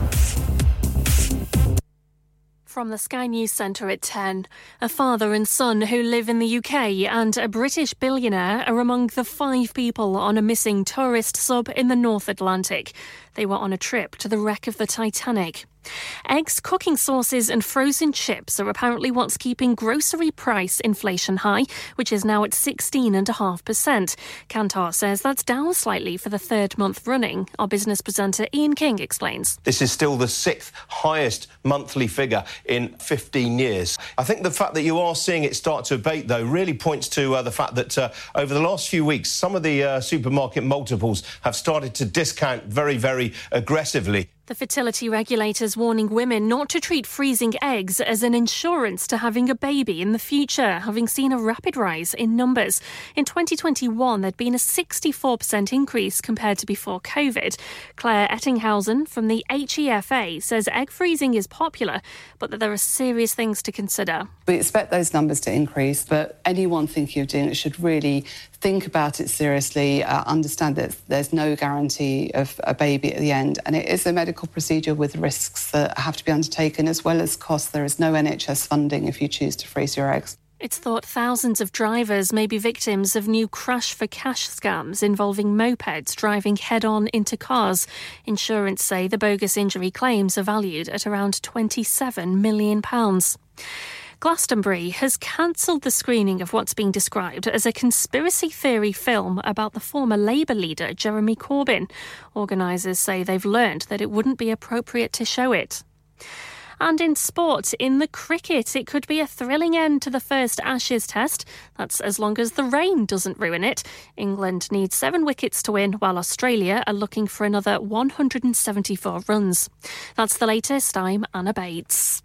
From the Sky News Centre at 10, a father and son who live in the UK and a British billionaire are among the five people on a missing tourist sub in the North Atlantic. They were on a trip to the wreck of the Titanic. Eggs, cooking sauces, and frozen chips are apparently what's keeping grocery price inflation high, which is now at 16.5%. Kantar says that's down slightly for the third month running. Our business presenter Ian King explains. This is still the sixth highest monthly figure in 15 years. I think the fact that you are seeing it start to abate, though, really points to uh, the fact that uh, over the last few weeks, some of the uh, supermarket multiples have started to discount very, very aggressively. The fertility regulators warning women not to treat freezing eggs as an insurance to having a baby in the future, having seen a rapid rise in numbers. In 2021, there'd been a 64% increase compared to before COVID. Claire Ettinghausen from the HEFA says egg freezing is popular, but that there are serious things to consider. We expect those numbers to increase, but anyone thinking of doing it should really think about it seriously, uh, understand that there's no guarantee of a baby at the end, and it is a medical procedure with risks that have to be undertaken as well as costs. There is no NHS funding if you choose to freeze your eggs. It's thought thousands of drivers may be victims of new crash for cash scams involving mopeds driving head on into cars. Insurance say the bogus injury claims are valued at around £27 million. Glastonbury has cancelled the screening of what's being described as a conspiracy theory film about the former Labour leader Jeremy Corbyn. Organisers say they've learned that it wouldn't be appropriate to show it. And in sport, in the cricket, it could be a thrilling end to the first Ashes test. That's as long as the rain doesn't ruin it. England needs seven wickets to win, while Australia are looking for another 174 runs. That's the latest. I'm Anna Bates.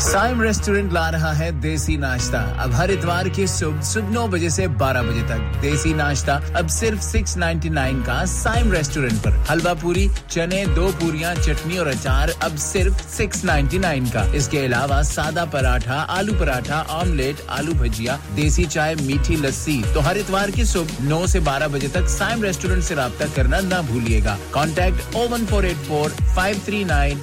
Saim restaurant ला रहा है देसी नाश्ता। अब हर इतवार की सुबह सुबह नौ बजे से 12 बजे तक। देसी नाश्ता अब सिर्फ़ 6.99 का साइम रेस्टोरेंट पर। हलवा पूरी, चने, दो पूरियाँ, चटनी और अचार अब सिर्फ़ 6.99 का। इसके अलावा सादा पराठा, आलू पराठा, ऑमलेट, आलू भजिया, देसी चाय, मीठी लस्सी। तो हर इतवार की सुबह नौ से 12 बजे तक साइम रेस्टोरेंट से रब्ता करना ना भूलिएगा। Contact o one four eight four five three nine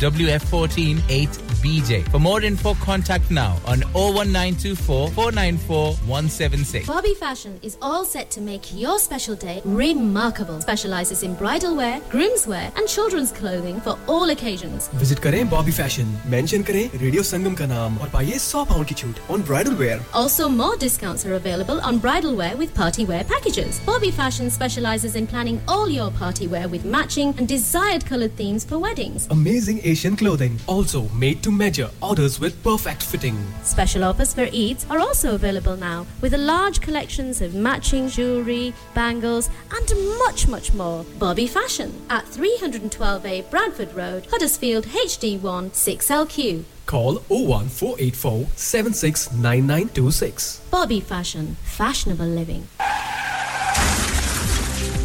WF14 8BJ. For more info, contact now on 01924 494 176. Bobby Fashion is all set to make your special day remarkable. Specializes in bridal wear, groom's wear, and children's clothing for all occasions. Visit करें Bobby fashion mention करें radio Sangam का नाम और पाइए 100 pound की छूट on bridal wear Also, more discounts are available on bridal wear with party wear packages. Bobby Fashion specializes in planning all your party wear with matching and desired colored themes for weddings. Amazing Asian clothing. Also made to measure. Orders with perfect fitting. Special offers for Eid are also available now with a large collections of matching jewellery, bangles, and much, much more. Bobby Fashion at 312A Bradford Road, Huddersfield HD1 6LQ. Call 01484 769926. Bobby Fashion, fashionable living.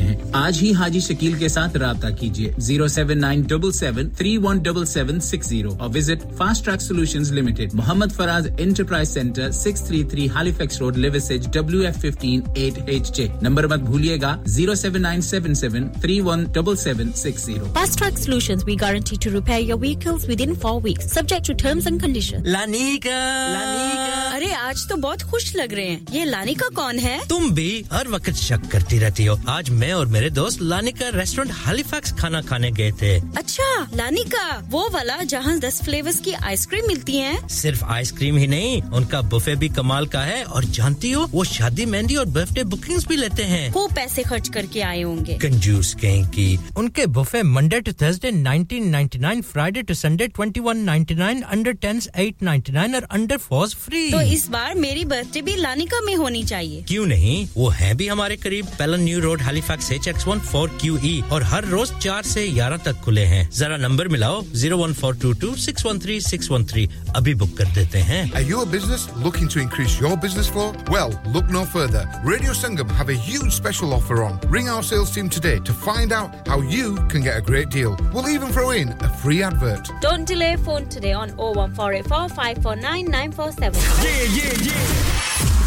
हैं। आज ही हाजी शकील के साथ रहा कीजिए zero seven nine double seven three one double seven six zero और visit fast track solution limited Mohammad Faraz enterprise centre six three three Halifax road Liversedge W F fifteen eight H J. Number मत भूलिएगा zero seven nine seven seven three one double seven six zero. Fast Track Solutions, we guarantee to repair your vehicles within four weeks, subject to terms and conditions. लानिका लानिका अरे आज तो बहुत खुश लग रहे हैं। ये लानिका कौन है? तुम भी हर वक्त शक करती रहती हो। आज मैं और मेरे दोस्त लानिका रेस्टोरेंट हालीफैक्स खाना खाने गए थे। अच्छा लानिका वो वाला जहाँ दस फ्लेवर्स की आइसक्रीम मिलती है। सिर्फ़ आइसक्रीम ही नहीं उनका बुफे भी कमाल का है और जानती हो वो शादी मेहंदी और बर्थडे बुकिंग्स भी लेते हैं। वो पैसे खर्च करके आए होंगे। कंजूस कहीं की उनके buffet Monday to Thursday 1999 Friday to Sunday 2199 under 10s 899 और अंडर फोर्स फ्री तो इस बार मेरी बर्थडे भी लानिका में होनी चाहिए। क्यों नहीं? वो है भी हमारे करीब पेलन new road Halifax H X one four Q E और हर रोज चार से ग्यारह तक खुले हैं जरा नंबर मिलाओ zero one four two two six one three six one three अभी बुक कर देते हैं Are you a business looking to increase your business flow? Well, look no further. Radio Sangam have a huge special offer on. Ring our sales team today to find out how you can get a great deal. We'll even throw in a free advert. Don't delay phone today on 01484 549 947. Yeah, yeah, yeah.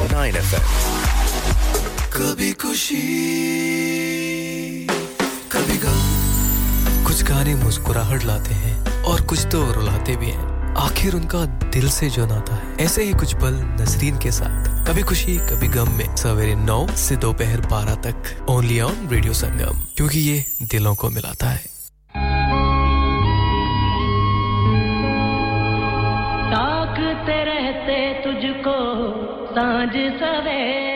107.9 FM. कभी खुशी, कभी गम। कुछ गाने मुस्कुराहट लाते हैं और कुछ तो रुलाते भी हैं। आखिर उनका दिल से जो नाता है, ऐसे ही कुछ पल नसरीन के साथ। कभी खुशी, कभी गम में सवेरे नौ से दोपहर बारह तक। ओनली ऑन रेडियो संगम क्योंकि ये दिलों को मिलाता है। साँझ सवेरे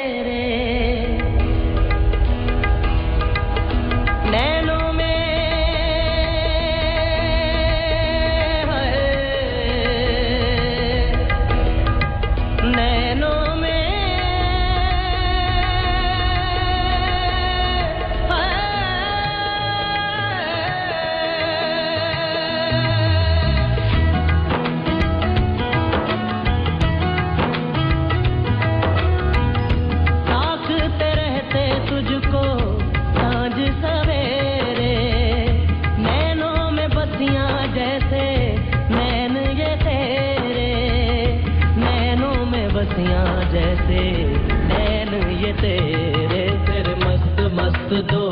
जैसे नैन ये तेरे फिर मस्त मस्त दो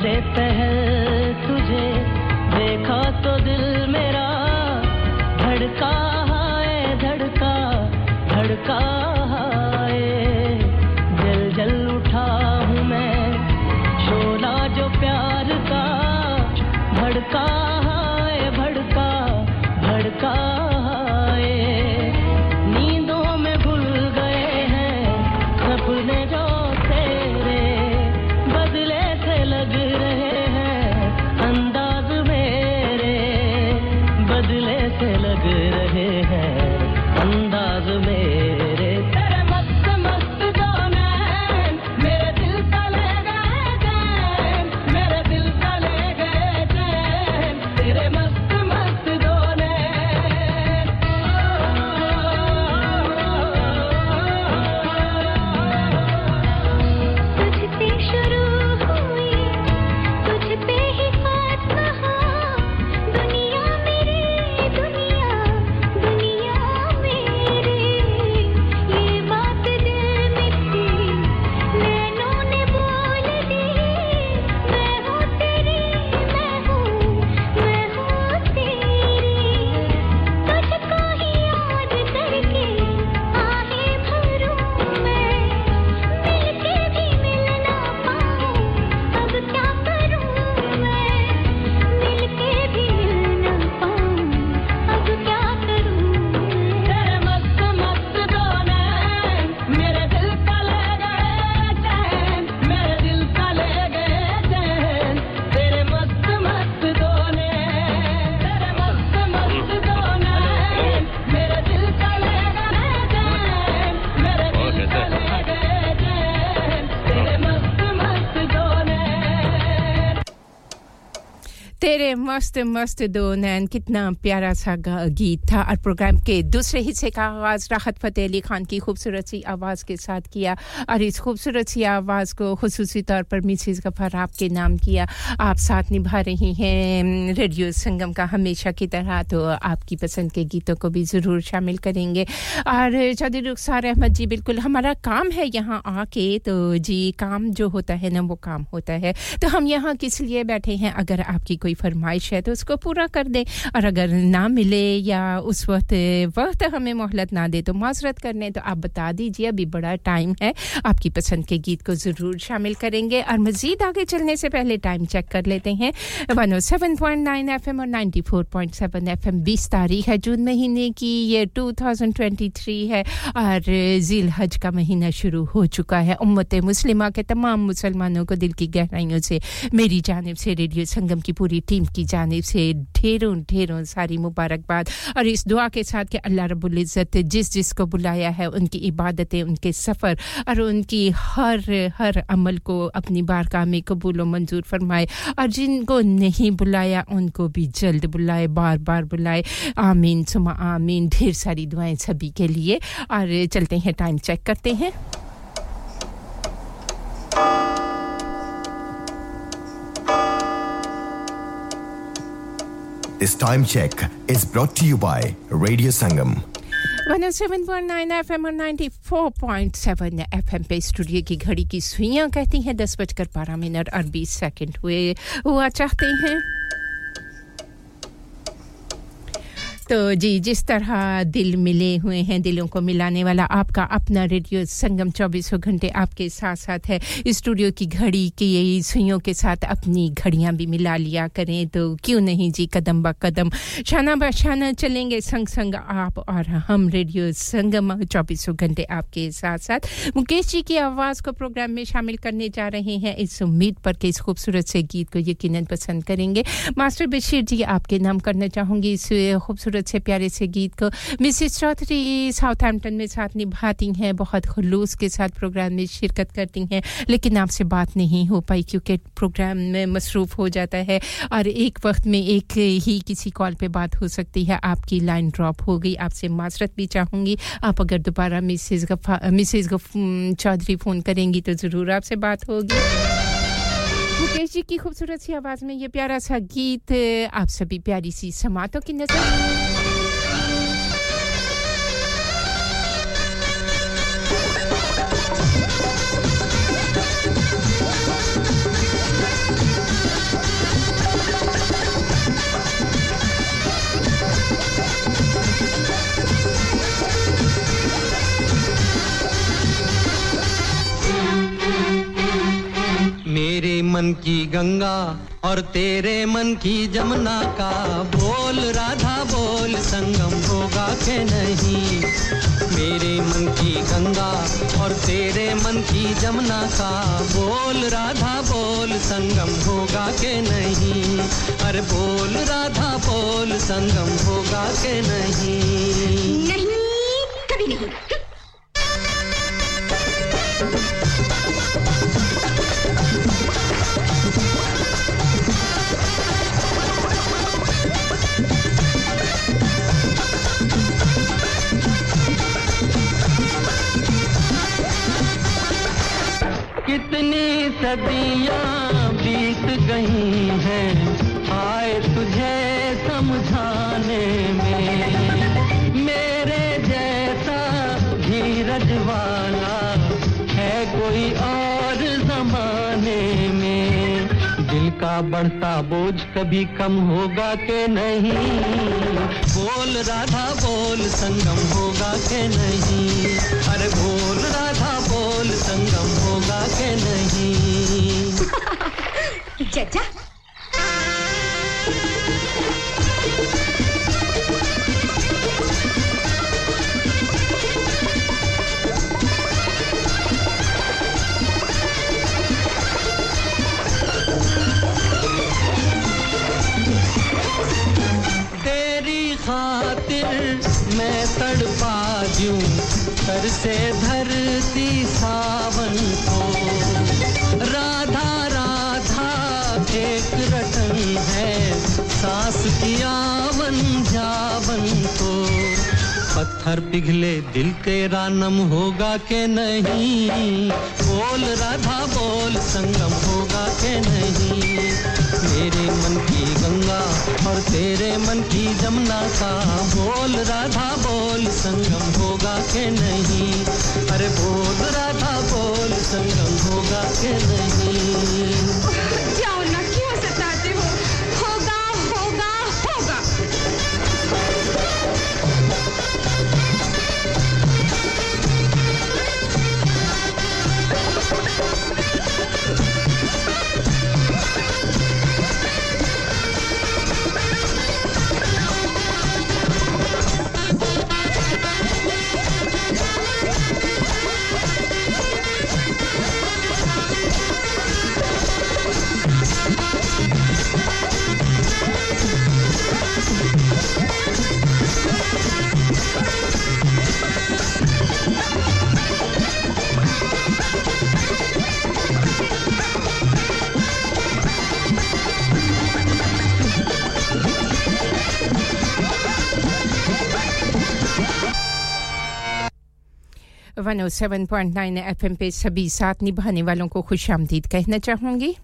पहले पहल मस्त मस्त दो नैन, कितना प्यारा सा गीत था। और प्रोग्राम के दूसरे हिस्से का आगाज़ राहत फ़तेह अली खान की खूबसूरत सी आवाज़ के साथ किया और इस खूबसूरत सी आवाज़ को खसूसी तौर पर मिसिस गफ़ार आपके नाम किया। आप साथ निभा रही हैं। रेडियो संगम का हमेशा की तरह तो आपकी पसंद के गीतों को भी ज़रूर शामिल करेंगे। और चौधरी रुखसार अहमद जी, बिल्कुल हमारा काम है यहाँ आके तो जी, काम जो होता है ना वो काम होता है। तो हम यहाँ किस लिए बैठे हैं? अगर आपकी कोई फरमाइश है तो उसको पूरा कर दें। और अगर ना मिले या उस वक्त वक्त हमें मोहलत ना दे तो माजरत करने तो आप बता दीजिए, अभी बड़ा टाइम है। आपकी पसंद के गीत को ज़रूर शामिल करेंगे। और मज़ीद आगे चलने से पहले टाइम चेक कर लेते हैं। One o seven point nine F M और ninety four point seven F M बीस तारीख है, जून महीने की, ये टू थाउज़ेंड ट्वेंटी थ्री है। और जिल हज का महीना शुरू हो चुका है। उम्मत मुस्लिमा के तमाम मुसलमानों को दिल की गहराइयों से, मेरी जानब से रेडियो संगम की पूरी टीम की जानब से ढेरों ढेरों सारी मुबारकबाद। और इस दुआ के साथ कि अल्लाह रब्बुल इज़्ज़त जिस जिसको बुलाया है, उनकी इबादतें, उनके सफ़र और उनकी हर हर अमल को अपनी बारगाह में कबूल व मंजूर फरमाए। और जिनको नहीं बुलाया, उनको भी जल्द बुलाए बार बार बुलाए। आमीन सुमा आमीन। ढेर सारी दुआएँ सभी के लिए। और चलते हैं टाइम चेक करते हैं। This time check is brought to you by Radio Sangam. 107.9 FM और 94.7 FM पे स्टूडियो की घड़ी की सुइयाँ कहती हैं दस बजकर बारह मिनट और बीस सेकंड हुए हुआ चाहते हैं तो जी, जिस तरह दिल मिले हुए हैं, दिलों को मिलाने वाला आपका अपना रेडियो संगम चौबीसों घंटे आपके साथ साथ है स्टूडियो की घड़ी की यही सुइयों के साथ अपनी घड़ियाँ भी मिला लिया करें तो क्यों नहीं जी, कदम ब कदम। शाना ब शाना, चलेंगे संग संग आप और हम रेडियो संगम चौबीसों घंटे आपके साथ साथ मुकेश जी की आवाज़ को प्रोग्राम में शामिल करने जा रहे हैं। इस उम्मीद पर कि इस खूबसूरत से गीत को यकीन पसंद करेंगे। मास्टर बशीर जी, आपके नाम करना चाहूँगी। इस खूबसूरत से प्यारे से गीत को मिसिस चौधरी साउथ साउथहैम्पटन में साथ निभाती हैं, बहुत खुलूस के साथ प्रोग्राम में शिरकत करती हैं, लेकिन आपसे बात नहीं हो पाई क्योंकि प्रोग्राम में मसरूफ़ हो जाता है और एक वक्त में एक ही किसी कॉल पे बात हो सकती है, आपकी लाइन ड्रॉप हो गई। आपसे माजरत भी चाहूँगी। आप अगर दोबारा मिसिस मिसिस चौधरी फ़ोन करेंगी तो ज़रूर आपसे बात होगी। मुकेश जी की खूबसूरत सी आवाज़ में ये प्यारा सा गीत, आप सभी प्यारी सी समातों की नज़र। मन की गंगा और तेरे मन की जमुना का बोल, राधा बोल, संगम होगा के नहीं? मेरे मन की गंगा और तेरे मन की जमुना का बोल, राधा बोल, संगम होगा के नहीं? अरे बोल, राधा बोल, संगम होगा के नहीं? नहीं, कभी नहीं सदियाँ बीत गई हैं, आए तुझे समझाने में। मेरे जैसा धीरज वाला है कोई और जमाने में। दिल का बढ़ता बोझ कभी कम होगा के नहीं? बोल राधा, बोल संगम होगा के नहीं? अरे बोल राधा, बोल संगम होगा के नहीं? चाचा तेरी खातिर मैं तड़पा दूँ सर से धरती पत्थर पिघले, दिल तेरा नम होगा के नहीं? बोल राधा, बोल संगम होगा के नहीं? मेरे मन की गंगा और तेरे मन की जमुना का बोल राधा, बोल संगम होगा के नहीं? अरे बोल राधा, बोल संगम होगा के नहीं? 107.9 एफएम पे सभी साथ निभाने वालों को खुश आमदीद कहना चाहूँगी।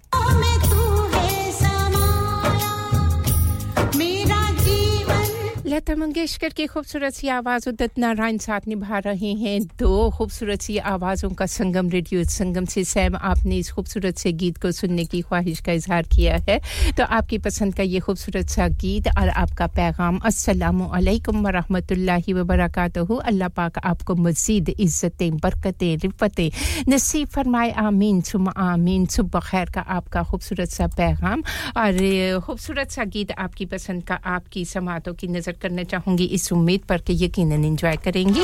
लता मंगेशकर की खूबसूरत सी आवाज़ उदित नारायण साथ निभा रहे हैं। दो खूबसूरत सी आवाज़ों का संगम, रेडियो संगम से। सैम, आपने इस खूबसूरत से गीत को सुनने की ख्वाहिश का इजहार किया है। तो आपकी पसंद का ये खूबसूरत सा गीत और आपका पैगाम, अस्सलाम वालेकुम व रहमतुल्लाहि व बरकातहू अल्लाह पाक आपको मज़ीद इज़्ज़तें, बरकतें, रिफ़तें नसीब फरमाए। आमीन, सुम आमीन। सुब खैर का आपका खूबसूरत सा पैगाम। और खूबसूरत सा गीत आपकी पसंद का, आपकी समातों की नज़र करना चाहूँगी इस उम्मीद पर कि यकीन एंजॉय करेंगी।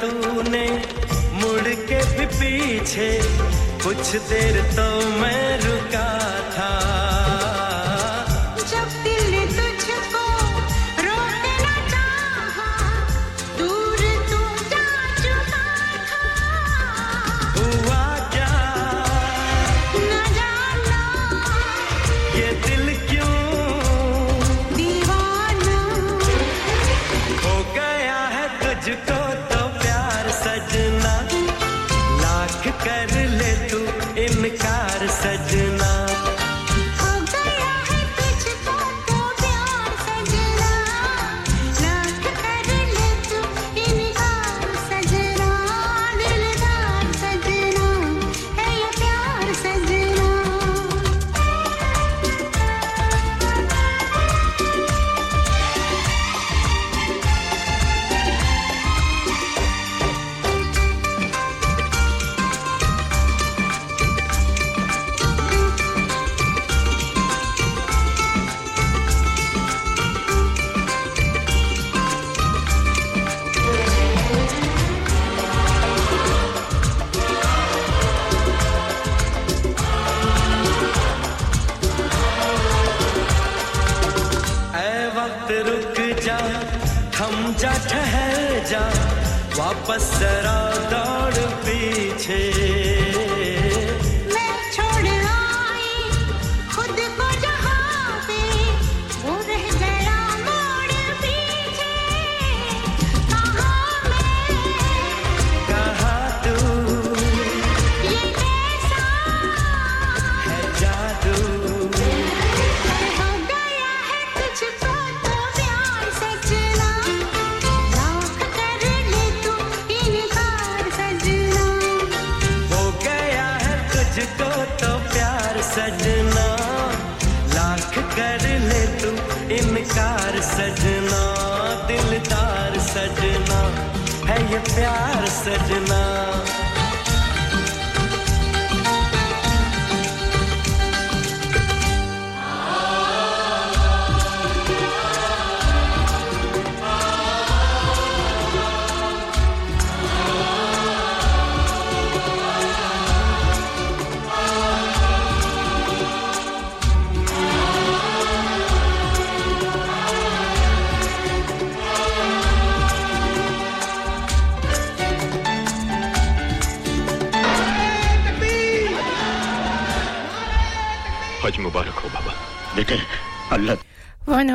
तूने मुड़ के भी पीछे कुछ देर तो मैं रुका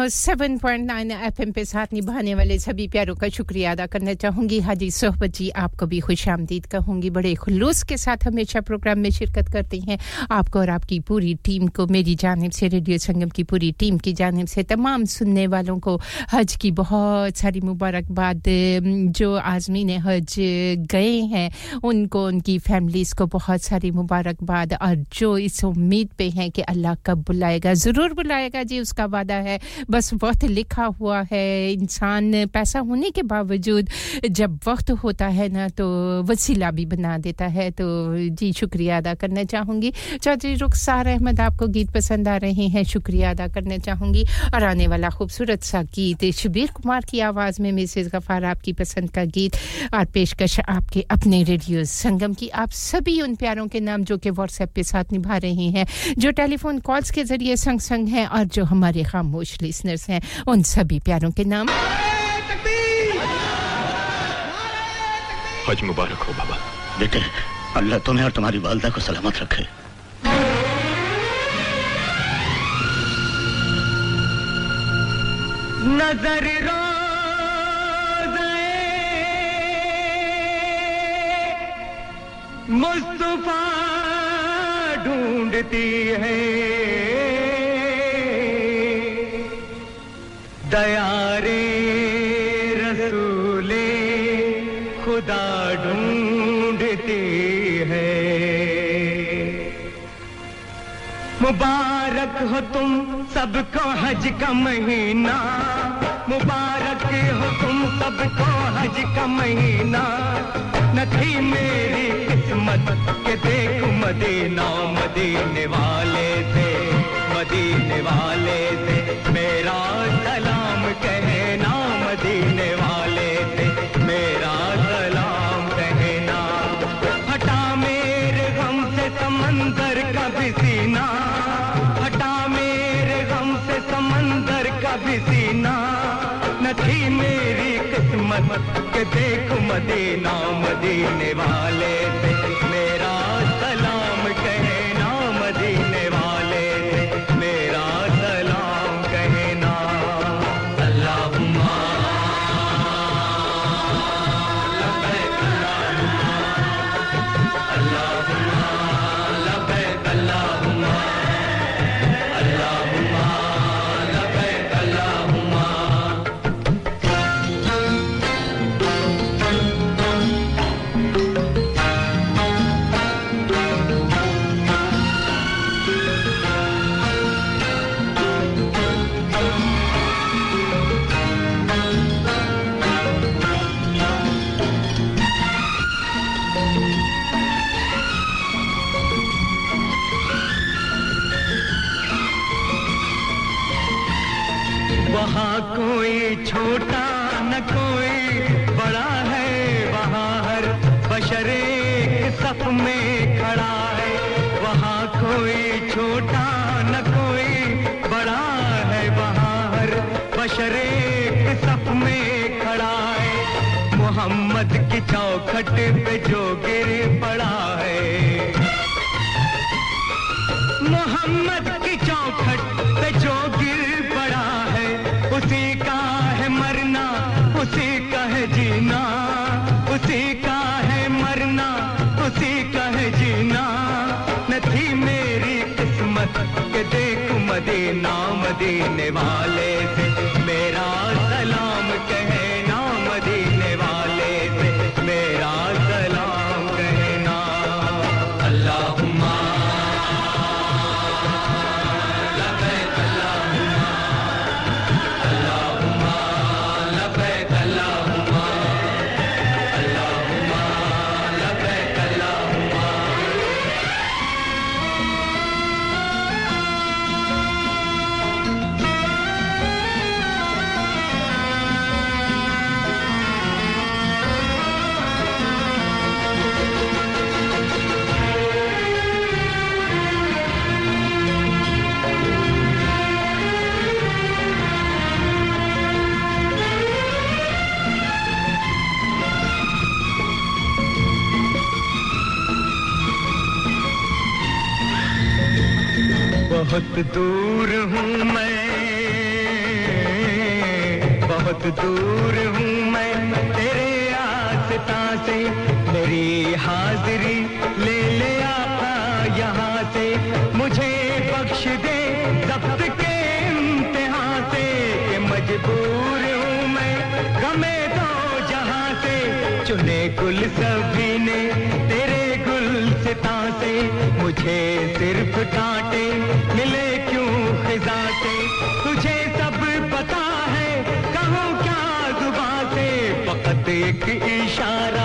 107.9 एफएम पे साथ निभाने वाले सभी प्यारों का शुक्रिया अदा करना चाहूँगी। हाजी सोहबत जी, आपको भी खुश आमदीद कहूँगी। बड़े खुलूस के साथ हमेशा प्रोग्राम में शिरकत करती हैं। आपको और आपकी पूरी टीम को, मेरी जानब से, रेडियो संगम की पूरी टीम की जानब से, तमाम सुनने वालों को हज की बहुत सारी मुबारकबाद जो आजमीन हज गए हैं, उनको, उनकी फैमिलीज़ को बहुत सारी मुबारकबाद। और जो इस उम्मीद पे हैं कि अल्लाह कब बुलाएगा, ज़रूर बुलाएगा जी, उसका वादा है। बस वक्त लिखा हुआ है। इंसान पैसा होने के बावजूद जब वक्त होता है ना तो वसीला भी बना देता है। तो जी, शुक्रिया अदा करना चाहूँगी। चौधरी रुखसार अहमद, आपको गीत पसंद आ रहे हैं, शुक्रिया अदा करना चाहूँगी। और आने वाला खूबसूरत सा गीत, शबीर कुमार की आवाज़ में मिसेस गफ़ार, आपकी पसंद का गीत और पेशकश आपके अपने रेडियो संगम की। आप सभी उन प्यारों के नाम जो कि व्हाट्सएप पे साथ निभा रहे हैं, जो टेलीफोन कॉल्स के ज़रिए संग संग हैं और जो हमारे खामोश लिसनर्स हैं। उन सभी प्यारों के नाम। हज मुबारक हो बाबा। बेटे अल्लाह तुम्हें और तुम्हारी वालदा को सलामत रखे। नज़र मुस्तफ़ा ढूंढती है। दयारे खुदा ढूंढती है। मुबारक हो तुम सबको हज का महीना। मुबारक हो तुम सबको हज का महीना। न थी मेरी किस्मत के देख मदीना, मदीने वाले थे, मदीने वाले थे। मेरा सलाम कहना मदीने वाले थे। मेरा सलाम कहना हटा मेरे गम से समंदर का भी सीना। हटा मेरे गम से समंदर का भी सीना। न थी मेरी किस्मत के देख मदीना, मदीने वाले थे। मदीना देने वाले से बहुत दूर हूँ मैं। बहुत दूर हूँ मैं। तेरे आसता से मेरी हाजिरी ले ले आका यहाँ से। मुझे बख्श दे जब्त के इम्तिहान से कि मजबूर हूँ मैं। गमे दो जहाँ से चुने गुल सभी ने। तेरे गुल सिता से मुझे सिर्फ़ कांटे इशारा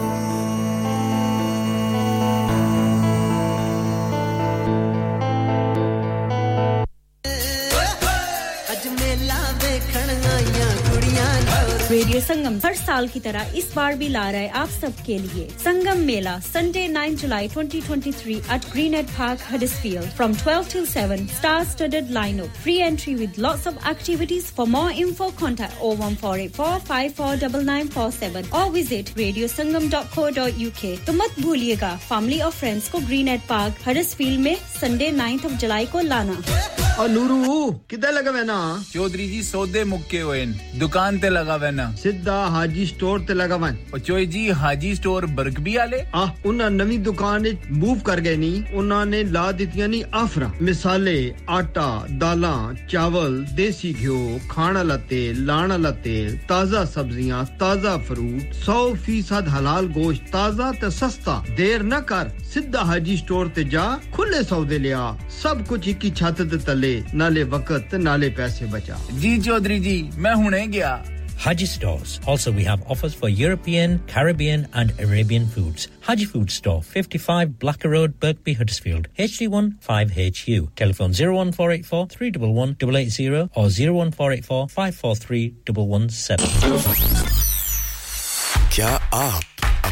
रेडियो संगम हर साल की तरह इस बार भी ला रहा है आप सबके लिए। Sangam Mela Sunday 9 July 2023 at Greenhead park Huddersfield from 12 till 7 star studded lineup free entry with lots of activities for more info contact 01484549947 और विज़िट radiosangam.co.uk तो मत भूलिएगा फैमिली और फ्रेंड्स को ग्रीन एट पार्क हडिसफील्ड में Sunday 9th of July को लाना। और नूरू किधर लगा वे चौधरी जी सौदे मुक्के हुए दुकान ते लगा वे ना? सिद्धा हाजी स्टोर ते लगा वन और चोई जी हाजी स्टोर बरगबी वाले आ उन्हें नवी दुकान मूव कर गए नी उन्होंने ला दितियाँ नी आफरा मिसाले आटा दाला चावल देसी घ्यो खाण वाला तेल लाण वाला तेल ताज़ा सब्ज़ियाँ ताज़ा फ्रूट सौ फ़ीसद हलाल गोश्त ताज़ा ते सस्ता देर न कर सिद्धा हाजी स्टोर ते जा खुले सौदे लिया सब कुछ एक ही छत ते तले नाले वक्त नाले पैसे बचा जी चौधरी जी मैं हुने गया Haji Stores. Also, we have offers for European, Caribbean, and Arabian foods. Haji Food Store, 55 Blacker Road, Birkby, Huddersfield, HD1 5HU. Telephone 01484 311 880 or 01484 543 117. क्या आप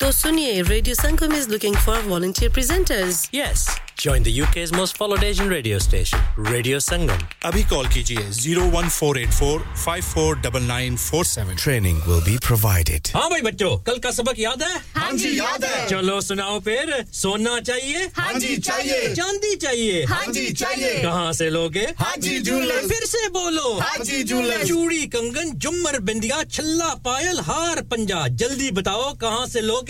तो सुनिए radio Sangam is looking for volunteer presenters yes Join the UK's most followed Asian radio station, Radio Sangam. अभी call कीजिए 01484549947. Training will be provided. हाँ भाई बच्चों कल का सबक याद है हाँ जी याद है चलो सुनाओ फिर सोना चाहिए हाँ जी चाहिए चांदी चाहिए हाँ जी चाहिए कहाँ से लोगे हाँ जी जूलर्स फिर से बोलो हाँ जी जूलर्स चूड़ी कंगन जुमर बिंदिया छल्ला पायल हार पंजा जल्दी बताओ कहाँ से लोगे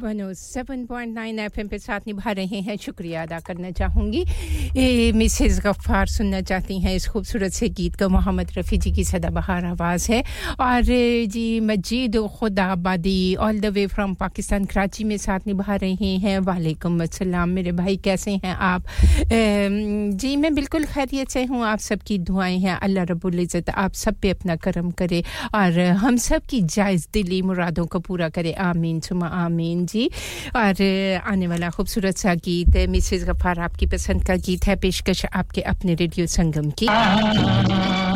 बनो सेवन पॉइंट नाइन एफ़ पे साथ निभा रहे हैं। शुक्रिया अदा करना चाहूँगी। मिसेस गफ्फार सुनना चाहती हैं। इस खूबसूरत से गीत को मोहम्मद रफ़ी जी की सदाबहार आवाज़ है। और, जी, Majeed Khudabadi all the way from Pakistan, Karachi में साथ निभा रहे हैं। वालेकुम अस्सलाम। मेरे भाई कैसे हैं आप? जी, मैं बिल्कुल खैरियत से हूँ। आप सबकी दुआएँ हैं। अल्लाह रब्बुल इज़्ज़त आप सब पे अपना करम करे। और हम सब की जायज़ दिली मुरादों को पूरा करे। आमीन, सुमा, आमीन। जी। और आने वाला खूबसूरत सा गीत मिसेस गफार आपकी पसंद का गीत है, पेशकश आपके अपने रेडियो संगम की।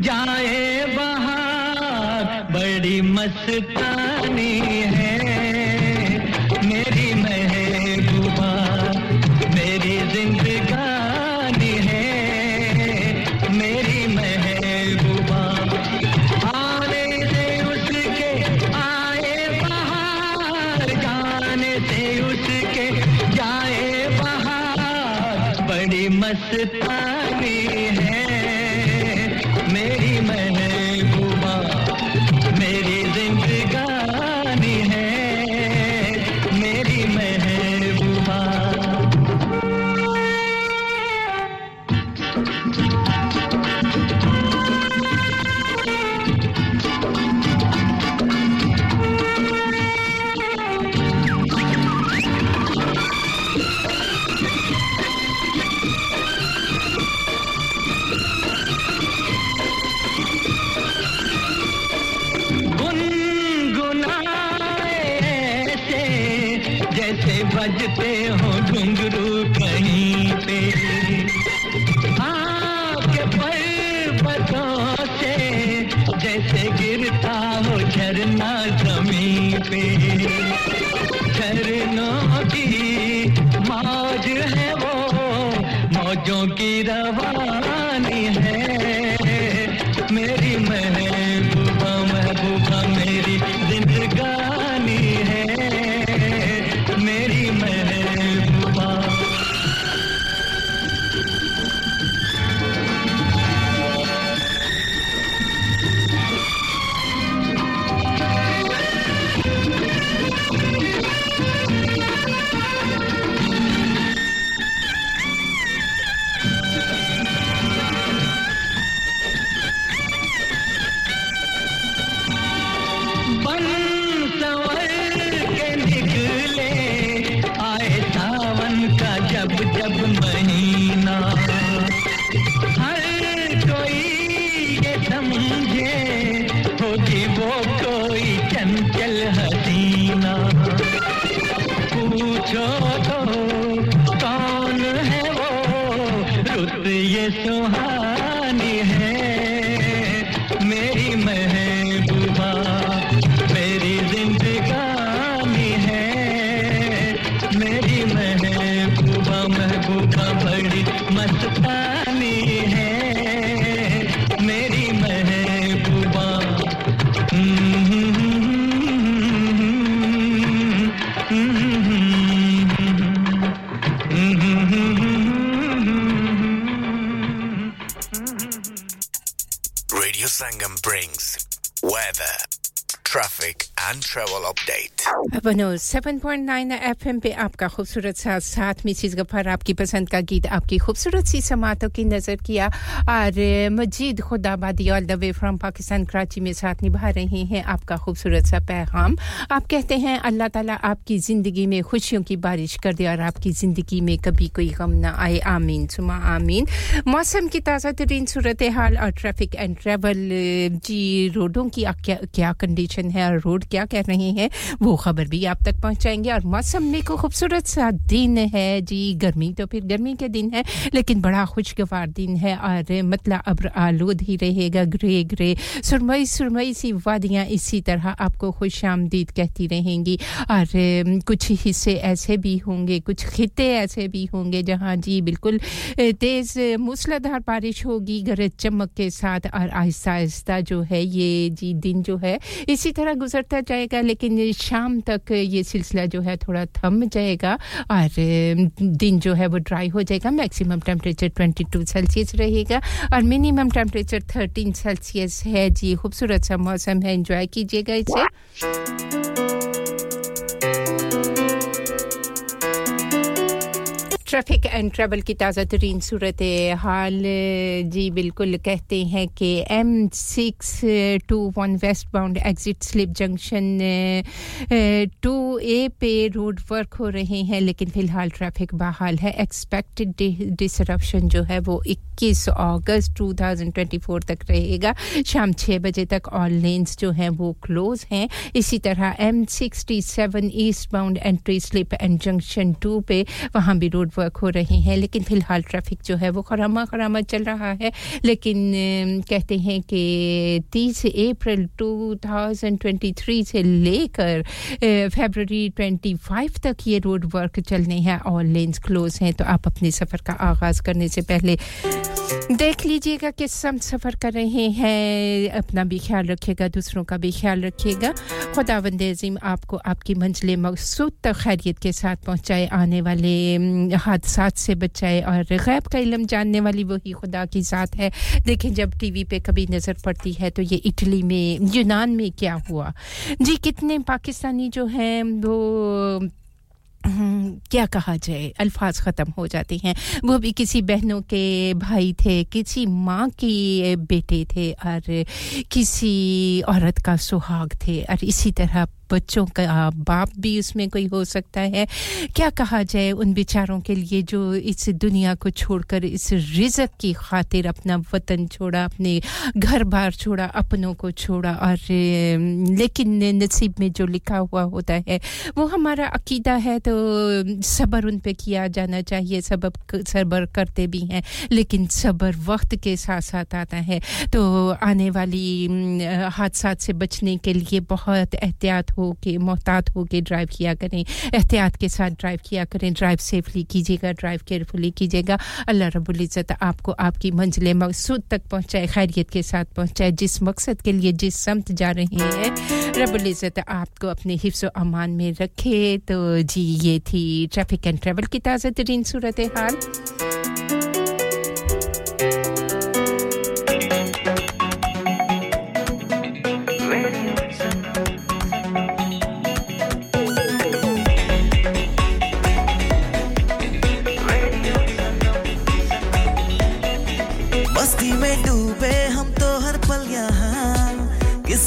जाए बहार, बड़ी मस्तानी है। मेरी महबूबा, मेरी जिंदगानी है। मेरी महबूबा, आने से उसके, आए बहार। जाने से उसके, जाए बहार। बड़ी मस्तानी update. बनो 7.9 एफएम पे आपका खूबसूरत सा साथ मिसिस गफ़र, आपकी पसंद का गीत, आपकी खूबसूरत सी समातों की नज़र किया। और Majeed Khudabadi all the way from Pakistan, Karachi में साथ निभा रहे हैं आपका खूबसूरत सा पैगाम। आप कहते हैं, अल्लाह ताला आपकी ज़िंदगी में खुशियों की बारिश कर दे और आपकी ज़िंदगी में कभी कोई गम ना आए। आमीन। सुमा आमीन। मौसम की ताज़ा तरीन सूरत हाल और ट्रैफ़िक एंड ट्रैवल जी रोडों की क्या क्या कंडीशन है और रोड क्या कह रहे हैं, वो खबर भी आप तक पहुंचाएँगे और मौसम में को खूबसूरत सा दिन है जी। गर्मी तो फिर गर्मी के दिन है, लेकिन बड़ा खुशगवार दिन है और मतलब अब्र आलूद ही रहेगा ग्रे ग्रे। सुरमई सुरमई सी वादियाँ इसी तरह आपको खुश आमदीद कहती रहेंगी। और कुछ हिस्से ऐसे भी होंगे, कुछ खिते ऐसे भी होंगे जहाँ जी बिल्कुल तेज़ मूसलाधार बारिश होगी, गरज चमक के साथ और आहिस्ता आहिस्ता जो है ये जी दिन जो है इसी तरह गुजरता जाएगा, लेकिन शाम तक ये सिलसिला जो है थोड़ा थम जाएगा और दिन जो है वो ड्राई हो जाएगा। मैक्सिमम टेम्परेचर 22 सेल्सियस रहेगा और मिनिमम टेम्परेचर 13 सेल्सियस है। जी, खूबसूरत सा मौसम है। एंजॉय कीजिएगा इसे। ट्रैफ़िक एंड ट्रैवल की ताज़ा तरीन सूरत हाल, जी, बिल्कुल कहते हैं कि M six two one westbound exit slip junction two A पे रोड वर्क हो रहे हैं, लेकिन फ़िलहाल ट्रैफ़िक बहाल है। एक्सपेक्टेड डिसरप्शन जो है वो 21 अगस्त 2024 तक रहेगा। शाम 6 बजे तक ऑल लेंस जो हैं वो क्लोज हैं। इसी तरह M sixty seven eastbound entry slip and junction two पे वहाँ भी रोड वर्क हो रहे हैं, लेकिन फ़िलहाल ट्रैफ़िक जो है वो खरामा खरामा चल रहा है। लेकिन कहते हैं कि 30 अप्रैल 2023 से लेकर फरवरी 25 तक ये रोड वर्क चलने हैं ऑल लेन्स क्लोज हैं। तो आप अपने सफ़र का आगाज़ करने से पहले देख लीजिएगा कि सम सफ़र कर रहे हैं। अपना भी ख्याल रखिएगा, दूसरों का भी ख्याल रखिएगा। खुदा वंदीम आपको आपकी मंजिल मकसूद तक खैरियत के साथ पहुँचाए आने वाले हादसा से बचाए और गैब का इलम जानने वाली वही खुदा की ज़ात है। देखें, जब टीवी पे कभी नज़र पड़ती है तो ये इटली में, यूनान में क्या हुआ? जी, कितने पाकिस्तानी जो हैं, वो क्या कहा जाए, अल्फाज ख़त्म हो जाते हैं। वो भी किसी बहनों के भाई थे, किसी माँ के बेटे थे, और किसी औरत का सुहाग थे, और इसी तरह बच्चों का बाप भी उसमें कोई हो सकता है। क्या कहा जाए उन बेचारों के लिए जो इस दुनिया को छोड़कर, इस रिजक की खातिर अपना वतन छोड़ा, अपने घर बार छोड़ा, अपनों को छोड़ा, और लेकिन नसीब में जो लिखा हुआ होता है, वो हमारा अकीदा है तो सब्र उन पे किया जाना चाहिए। सबब सब्र करते भी हैं, लेकिन सब्र वक्त के साथ साथ आता है। तो आने वाली हादसा से बचने के लिए बहुत एहतियात हो के मोहतात हो के ड्राइव किया करें, एहतियात के साथ ड्राइव किया करें ड्राइव सेफली कीजिएगा ड्राइव केयरफुली कीजिएगा। अल्लाह रब्बुल इज़्ज़त आपको आपकी मंजिल मकसूद तक पहुँचाए, खैरियत के साथ पहुँचाए, जिस मकसद के लिए जिस समत जा रहे हैं, रब्बुल इज़्ज़त आपको अपने हिफ्स अमान में रखे। तो जी, ये थी ट्रैफ़िक एंड ट्रैवल की ताज़ा तरीन सूरत हाल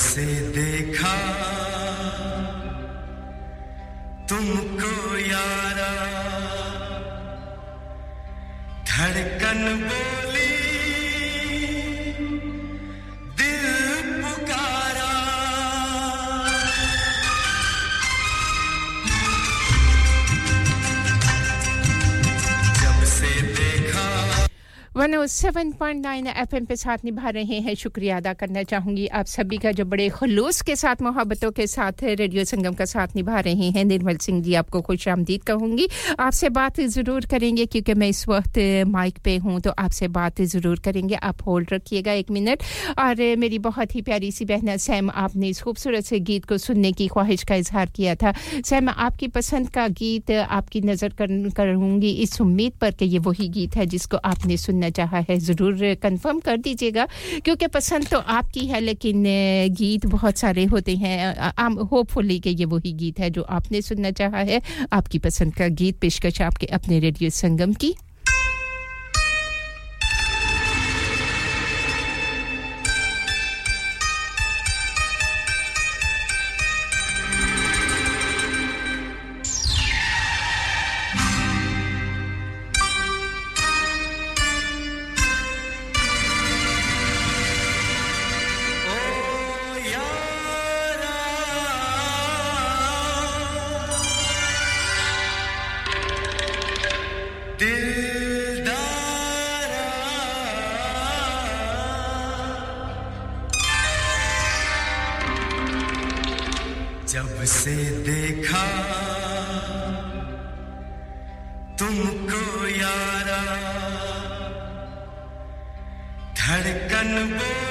से देखा। तुमको यारा। धड़कन बोली 107.9 एफएम पे साथ निभा रहे हैं। शुक्रिया अदा करना चाहूँगी आप सभी का जो बड़े खलूस के साथ, मोहब्बतों के साथ रेडियो संगम का साथ निभा रहे हैं। निर्मल सिंह जी, आपको खुश आमदीद कहूँगी। आपसे बात ज़रूर करेंगे क्योंकि मैं इस वक्त माइक पे हूँ तो आपसे बात ज़रूर करेंगे। आप होल्ड रखिएगा एक मिनट। और मेरी बहुत ही प्यारी सी बहना सैम, आपने इस खूबसूरत से गीत को सुनने की ख्वाहिश का इजहार किया था। सैम, आपकी पसंद का गीत आपकी नज़र करूँगी। इस उम्मीद पर कि ये वही गीत है जिसको आपने सुनना चाहा है, ज़रूर कंफर्म कर दीजिएगा, क्योंकि पसंद तो आपकी है, लेकिन गीत बहुत सारे होते हैं। होपफुली कि ये वही गीत है जो आपने सुनना चाहा है। आपकी पसंद का गीत, पेशकश आपके अपने रेडियो संगम की जब से देखा तुमको यारा धड़कन बोली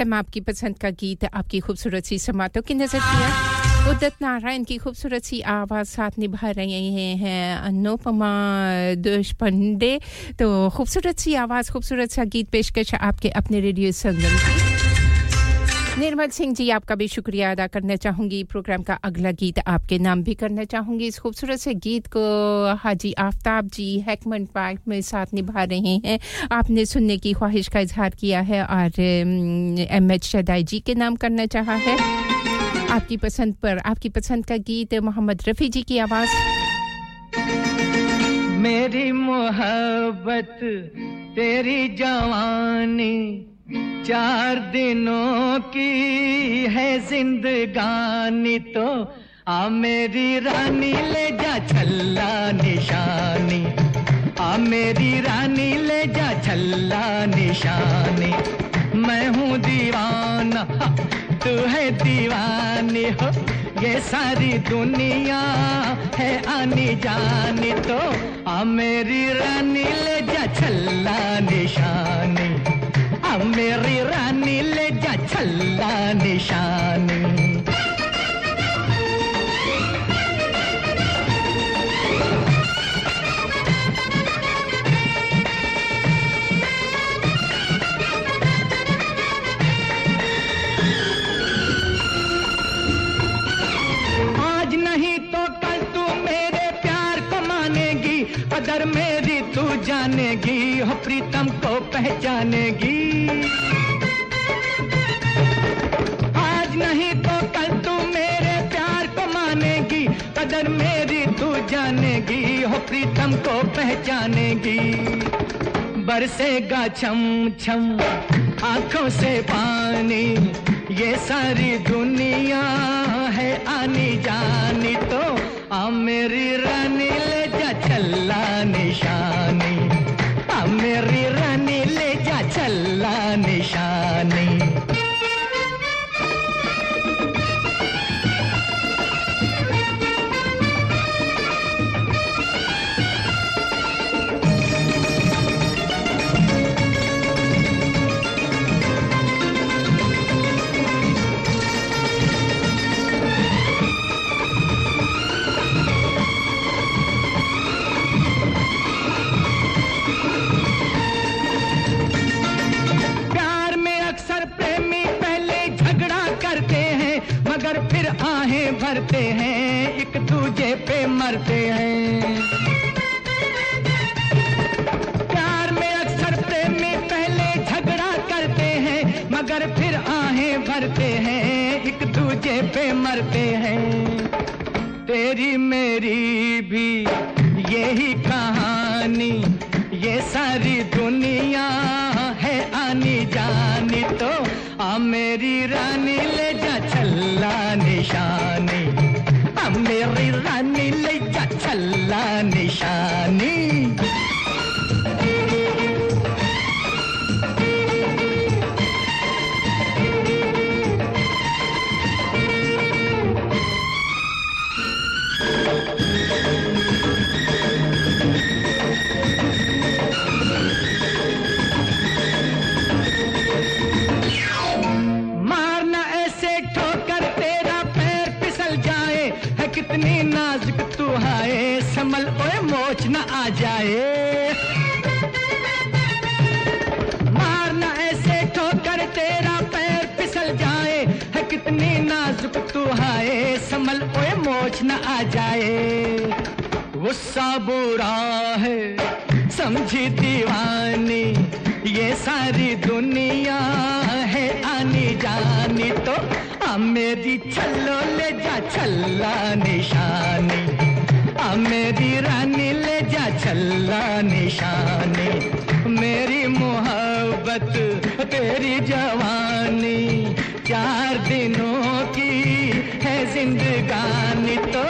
एम आपकी पसंद का गीत, आपकी खूबसूरत सी समातों की नज़र किया उदत नारायण की खूबसूरत सी आवाज़ साथ निभा रहे हैं अनुपमा देशपांडे तो खूबसूरत सी आवाज़, खूबसूरत सा गीत पेशकश आपके अपने रेडियो संगम की। निर्मल सिंह जी, आपका भी शुक्रिया अदा करना चाहूँगी। प्रोग्राम का अगला गीत आपके नाम भी करना चाहूँगी। इस खूबसूरत से गीत को हाजी आफ्ताब जी हैकमन पार्क में साथ निभा रहे हैं। आपने सुनने की ख्वाहिश का इजहार किया है और एम एच शदाई जी के नाम करना चाहा है। आपकी पसंद पर, आपकी पसंद का गीत मोहम्मद रफ़ी जी की आवाज़। मेरी मोहब्बत, तेरी जवानी चार दिनों की है जिंदगानी तो आ मेरी रानी ले जा छल्ला निशानी। आ मेरी रानी ले जा छल्ला निशानी। मैं हूँ दीवाना तू है दीवानी, हो, ये सारी दुनिया है आनी जानी तो। आ मेरी रानी ले जा छल्ला निशानी। मेरी रानी ले जा छल्ला निशानी। अगर मेरी, तू जानेगी हो, प्रीतम को पहचानेगी। आज नहीं तो कल तू मेरे प्यार को मानेगी। कदर मेरी, तू जानेगी हो, प्रीतम को पहचानेगी। बरसेगा छम छम, आँखों से पानी। ये सारी दुनिया है आनी जानी तो आ मेरी रानी ले। छल्ला निशानी। भरते हैं, एक दूजे पे मरते हैं। प्यार में अक्सर प्रेमी पहले झगड़ा करते हैं, मगर फिर आहें भरते हैं, एक दूजे पे मरते हैं। तेरी मेरी भी यही कहानी, ये सारी दुनिया है आनी जानी तो आ मेरी रानी ले जा छल्ला निशानी। आ मेरी रानी ले जा छल्ला निशानी। कितनी नाजुक तू है संभल ओए मोच न आ जाए। गुस्सा बुरा है, समझी दीवानी, ये सारी दुनिया है, आनी जानी तो आ मेरी छल्लो ले जा, छल्ला निशानी। आ मेरी रानी ले जा, छल्ला निशानी। मेरी मोहब्बत तेरी जवानी। चार दिनों की है जिंदगानी तो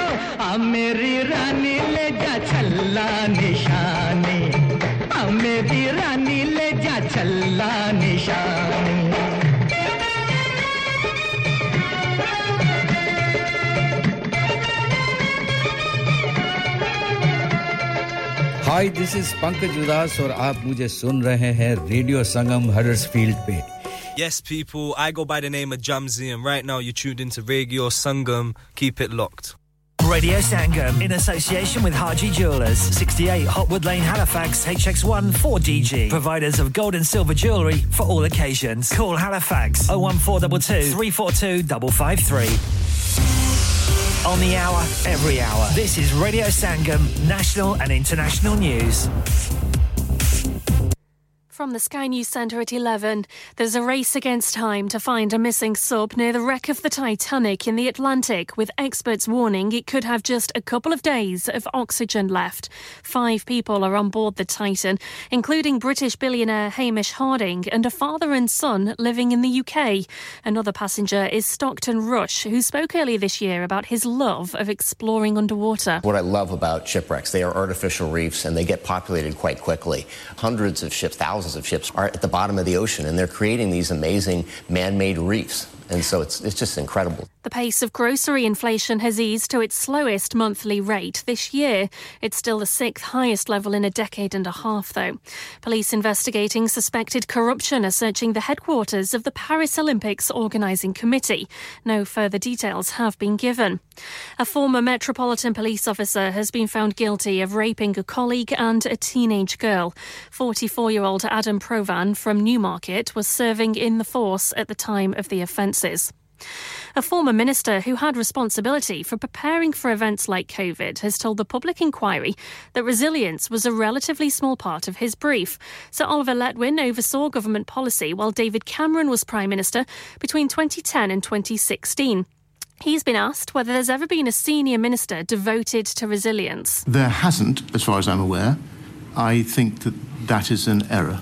आ मेरी रानी ले जा छल्ला निशानी। आ मेरी रानी ले जा छल्ला निशानी। हाय दिस इज़ पंकज उदास और आप मुझे सुन रहे हैं रेडियो संगम हडर्सफील्ड पे। Yes, people, I go by the name of Jamzi, and right now you're tuned into Radio Sangam. Keep it locked. Radio Sangam in association with Haji Jewelers, 68 Hotwood Lane, Halifax, HX1 4DG. Providers of gold and silver jewellery for all occasions. Call Halifax 01422 342 553. On the hour, every hour. This is Radio Sangam, national and international news. From the Sky News Centre at 11, there's a race against time to find a missing sub near the wreck of the Titanic in the Atlantic, with experts warning it could have just a couple of days of oxygen left. Five people are on board the Titan, including British billionaire Hamish Harding and a father and son living in the UK. Another passenger is Stockton Rush, who spoke earlier this year about his love of exploring underwater. What I love about shipwrecks, they are artificial reefs and they get populated quite quickly. Hundreds of ships, thousands of ships are at the bottom of the ocean and they're creating these amazing man-made reefs. And so it's, it's just incredible. The pace of grocery inflation has eased to its slowest monthly rate this year. It's still the sixth highest level in a decade and a half, though. Police investigating suspected corruption are searching the headquarters of the Paris Olympics organising committee. No further details have been given. A former Metropolitan Police officer has been found guilty of raping a colleague and a teenage girl. 44 year old Adam Provan from Newmarket was serving in the force at the time of the offences. A former minister who had responsibility for preparing for events like COVID has told the public inquiry that resilience was a relatively small part of his brief. Sir Oliver Letwin oversaw government policy while David Cameron was Prime Minister between 2010 and 2016. He's been asked whether there's ever been a senior minister devoted to resilience. There hasn't, as far as I'm aware. I think that that is an error.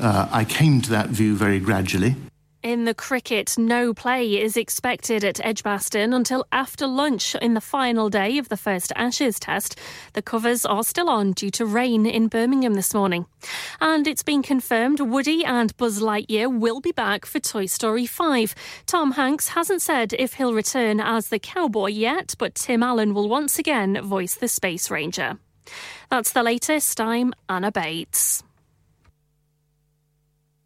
Uh, I came to that view very gradually. In the cricket, no play is expected at Edgbaston until after lunch in the final day of the first Ashes test. The covers are still on due to rain in Birmingham this morning. And it's been confirmed Woody and Buzz Lightyear will be back for Toy Story 5. Tom Hanks hasn't said if he'll return as the cowboy yet, but Tim Allen will once again voice the Space Ranger. That's the latest. I'm Anna Bates.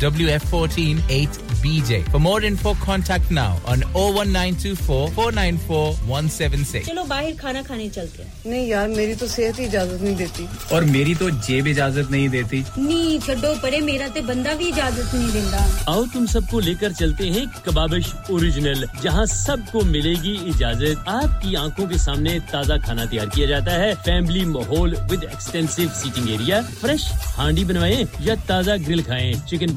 WF14 8BJ. For more info, contact now on 01924 494 176. चलो बाहर खाना खाने चलते हैं। नहीं यार मेरी तो सेहत ही इजाज़त नहीं देती। और मेरी तो जेब इजाज़त नहीं देती। नी छड्डो परे मेरा ते बंदा भी इजाज़त नहीं देता आओ तुम सबको लेकर चलते हैं कबाबिश ओरिजिनल जहाँ सबको मिलेगी इजाज़त। आपकी आँखों के सामने ताज़ा खाना तैयार किया जाता है। फैमिली माहौल with extensive seating area. Fresh handi बनवाएँ या ताज़ा ग्रिल खाएँ। Chicken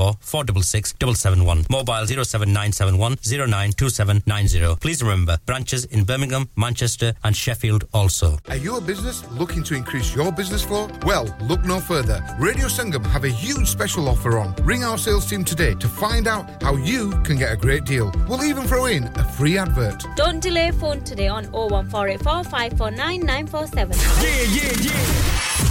01924 466 771. Mobile 07971 092790. Please remember, branches in Birmingham, Manchester and Sheffield also. Are you a business looking to increase your business flow? Well, look no further. Radio Sangam have a huge special offer on. Ring our sales team today to find out how you can get a great deal. We'll even throw in a free advert. Don't delay phone today on 01484 549 947. Yeah, yeah, yeah.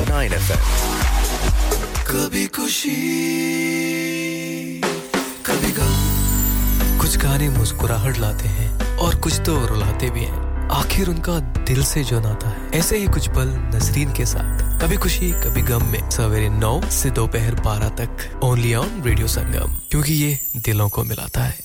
FM. कभी खुशी, कभी गम। कुछ गाने मुस्कुराहट लाते हैं और कुछ तो रुलाते भी हैं। आखिर उनका दिल से जो नाता है, ऐसे ही कुछ पल नसरीन के साथ। कभी खुशी, कभी गम में सवेरे नौ से दोपहर बारह तक। ओनली ऑन रेडियो संगम क्योंकि ये दिलों को मिलाता है।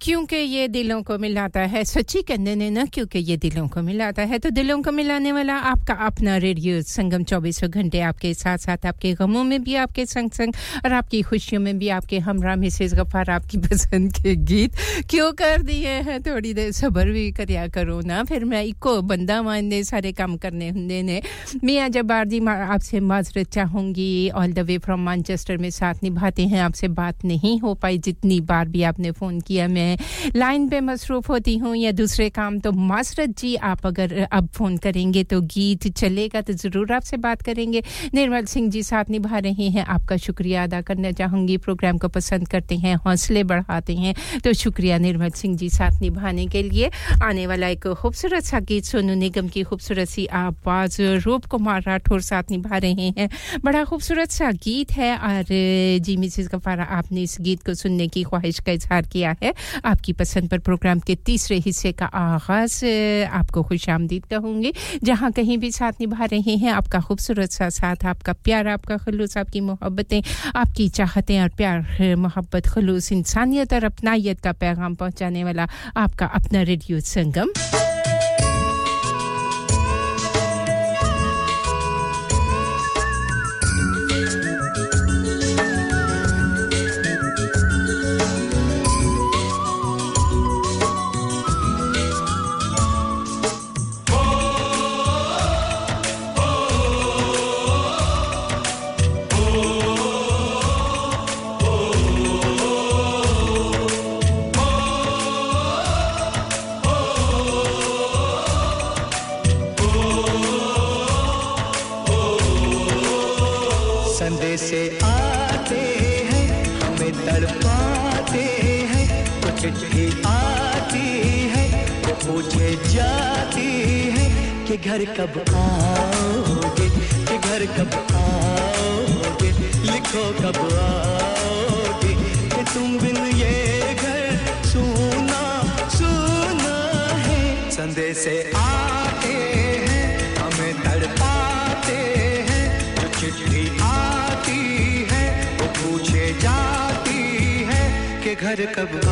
क्योंकि ये दिलों को मिलाता है, सच्ची कहने ने ना, क्योंकि ये दिलों को मिलाता है तो दिलों को मिलाने वाला आपका अपना रेडियो संगम चौबीसों घंटे आपके साथ साथ आपके गमों में भी आपके संग संग और आपकी खुशियों में भी आपके हमरा मिसेज गफार आपकी पसंद के गीत क्यों कर दिए हैं? थोड़ी देर सबर भी करिया करो ना, फिर मैं इको बंदा मानने, सारे काम करने होंगे ने। मियाँ जबार जी आपसे माजरत चाहूँगी all the way from Manchester में साथ निभाते हैं, आपसे बात नहीं हो पाई जितनी बार भी आपने फ़ोन किया, मैं लाइन पे मसरूफ़ होती हूँ या दूसरे काम तो मासरत जी, आप अगर अब फ़ोन करेंगे तो गीत चलेगा तो ज़रूर आपसे बात करेंगे। निर्मल सिंह जी साथ निभा रहे हैं, आपका शुक्रिया अदा करना चाहूँगी। प्रोग्राम को पसंद करते हैं, हौसले बढ़ाते हैं तो शुक्रिया निर्मल सिंह जी साथ निभाने के लिए। आने वाला एक खूबसूरत सा गीत सोनू निगम की खूबसूरत सी आवाज़, रूप कुमार राठौर साथ निभा रहे हैं। बड़ा खूबसूरत सा गीत है और जी मिसिस गफारा, आपने इस गीत को सुनने की ख्वाहिश का इजहार किया है। आपकी पसंद पर प्रोग्राम के तीसरे हिस्से का आगाज़ आपको खुश आमदीद कहूँगी। जहाँ कहीं भी साथ निभा रहे हैं, आपका खूबसूरत सा साथ, आपका प्यार, आपका खलूस, आपकी मोहब्बतें, आपकी चाहतें और प्यार, मोहब्बत, खलूस, इंसानियत और अपनाइत का पैगाम पहुँचाने वाला आपका अपना रेडियो संगम। घर कब आओगे? कि घर कब आओगे? लिखो कब आओगे? कि तुम बिन ये घर सुना सुना है। संदेश आते हैं, हमें तड़पाते हैं। जो चिट्ठी आती है, वो पूछे जाती है कि घर कब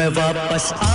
मैं वापस आऊँगा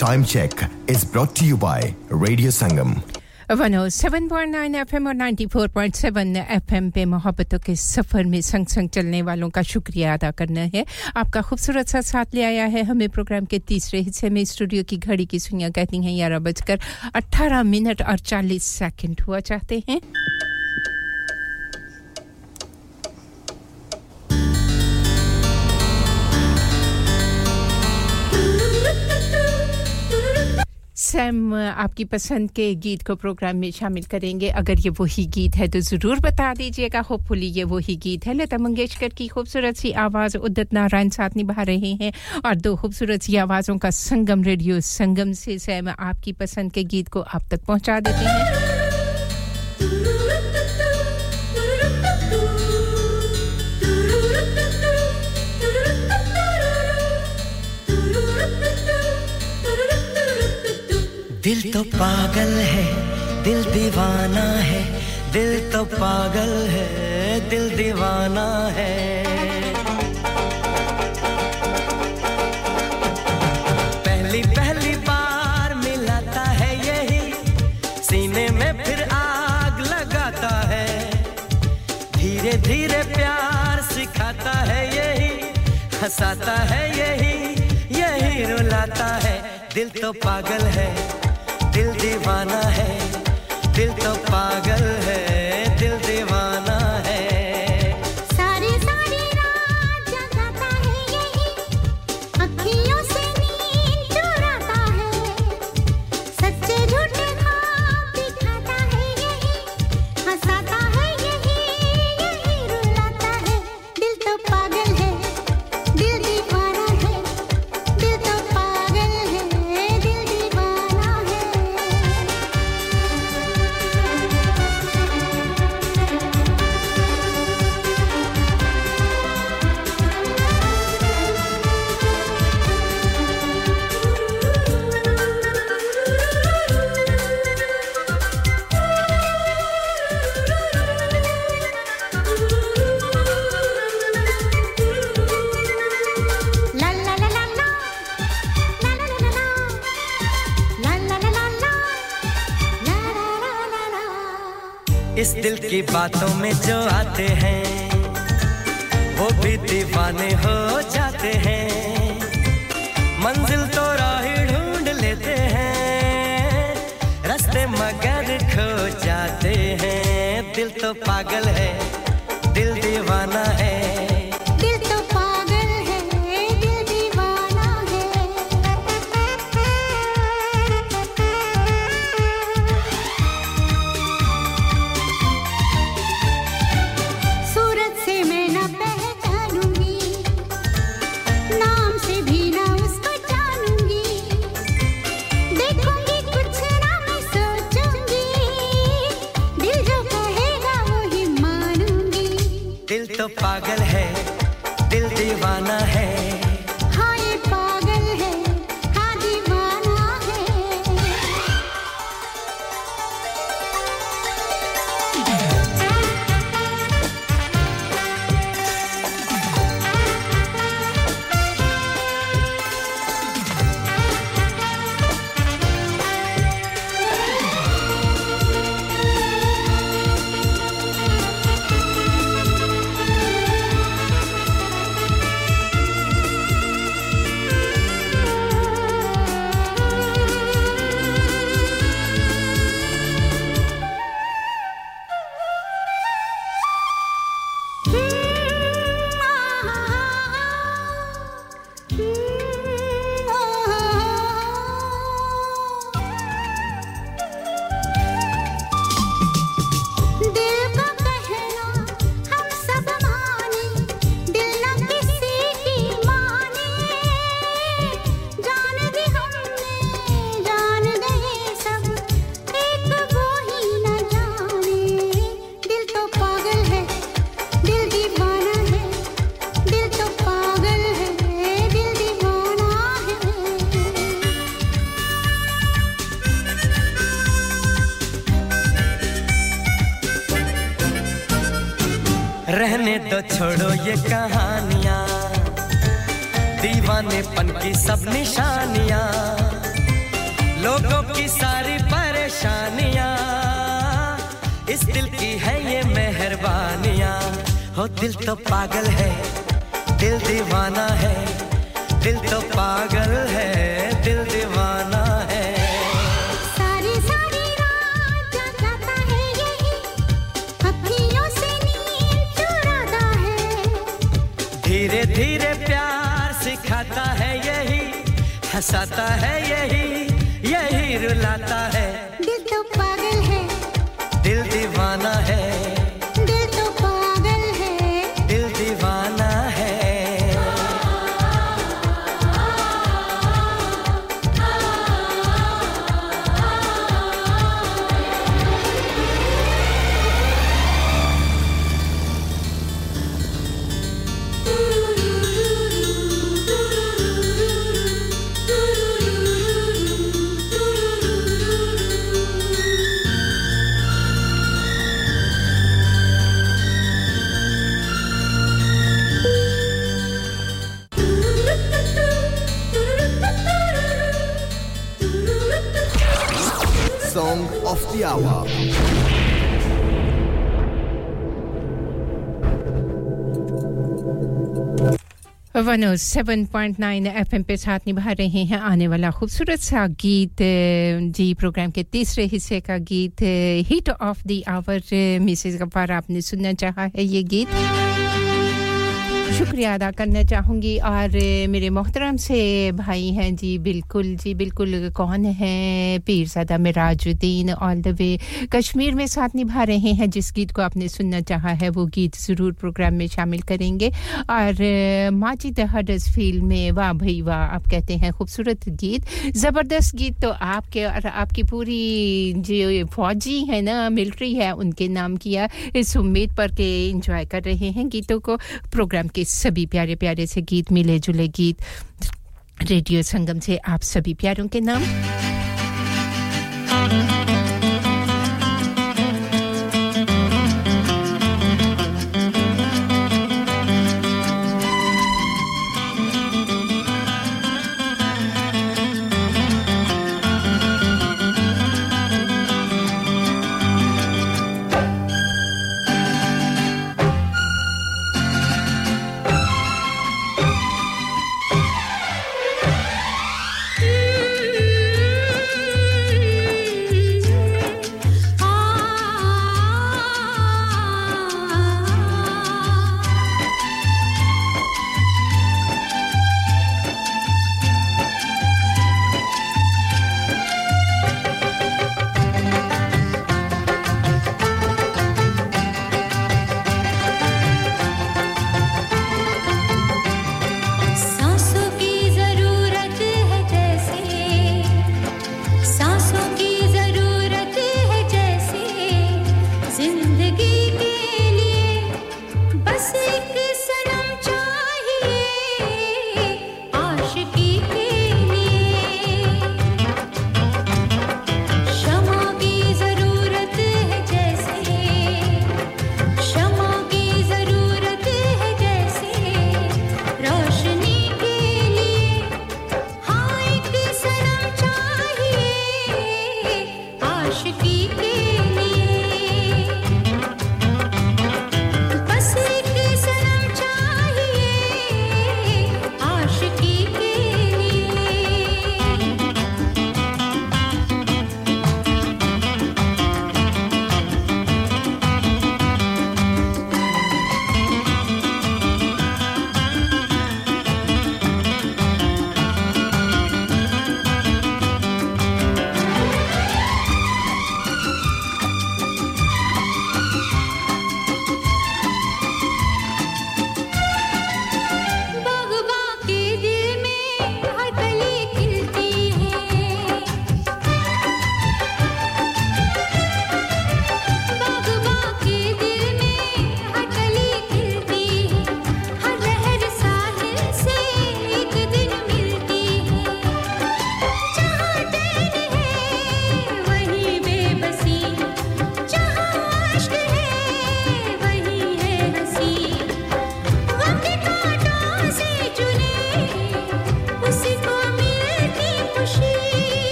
Time check is brought to you by Radio Sangam. 107.9 FM और 94.7 एफएम पे मोहब्बतों के सफ़र में संग संग चलने वालों का शुक्रिया अदा करना है। आपका खूबसूरत सा साथ ले आया है हमें प्रोग्राम के तीसरे हिस्से में स्टूडियो की घड़ी की सुइयाँ कहती हैं ग्यारह बजकर 18 मिनट और 40 सेकंड हुआ। चाहते हैं? सैम आपकी पसंद के गीत को प्रोग्राम में शामिल करेंगे। अगर ये वही गीत है तो ज़रूर बता दीजिएगा। होपफुली ये वही गीत है। लता मंगेशकर की खूबसूरत सी आवाज़ उद्दत नारायण साथ निभा रहे हैं। और दो खूबसूरत सी आवाज़ों का संगम, रेडियो संगम से सैम आपकी पसंद के गीत को आप तक पहुँचा देते हैं। दिल तो पागल है, दिल दीवाना है, दिल तो पागल है, दिल दीवाना है। पहली पहली बार मिलाता है यही, सीने में फिर आग लगाता है। धीरे धीरे प्यार सिखाता है यही, हंसाता है यही यही रुलाता है। दिल तो पागल है दीवाना है। इस दिल की बातों में जो आते हैं, वो भी दीवाने हो जाते हैं। मंजिल तो राह ढूंढ लेते हैं, रास्ते मगर खो जाते हैं। दिल तो पागल है दिल तो पागल है दिल दीवाना है दिल तो पागल है दिल दीवाना है। सारी सारी रात जगाता है यही अखियों से नींद चुराता है। धीरे धीरे प्यार सिखाता है यही हंसाता है यही यही रुलाता है। 107.9 एफएम पे साथ निभा रहे हैं आने वाला खूबसूरत सा गीत जी प्रोग्राम के तीसरे हिस्से का गीत hit of the hour Mrs Gaffar आपने सुनना चाहा है ये गीत। शुक्रिया अदा करना चाहूँगी। और मेरे मोहतरम से भाई हैं जी, बिल्कुल जी, बिल्कुल कौन है? Pirzada Mirajuddin all the way Kashmir में साथ निभा रहे हैं। जिस गीत को आपने सुनना चाहा है, वो गीत ज़रूर प्रोग्राम में शामिल करेंगे। और माजिद हडसफील्ड में, वाह भाई वाह, आप कहते हैं खूबसूरत गीत। ज़बरदस्त गीत तो आपके और आपकी पूरी जो फौजी है ना, मिलिट्री है, उनके नाम किया। इस उम्मीद पर के इंजॉय कर रहे हैं गीतों को। प्रोग्राम के सभी प्यारे प्यारे से गीत, मिले जुले गीत। रेडियो संगम से आप सभी प्यारों के नाम।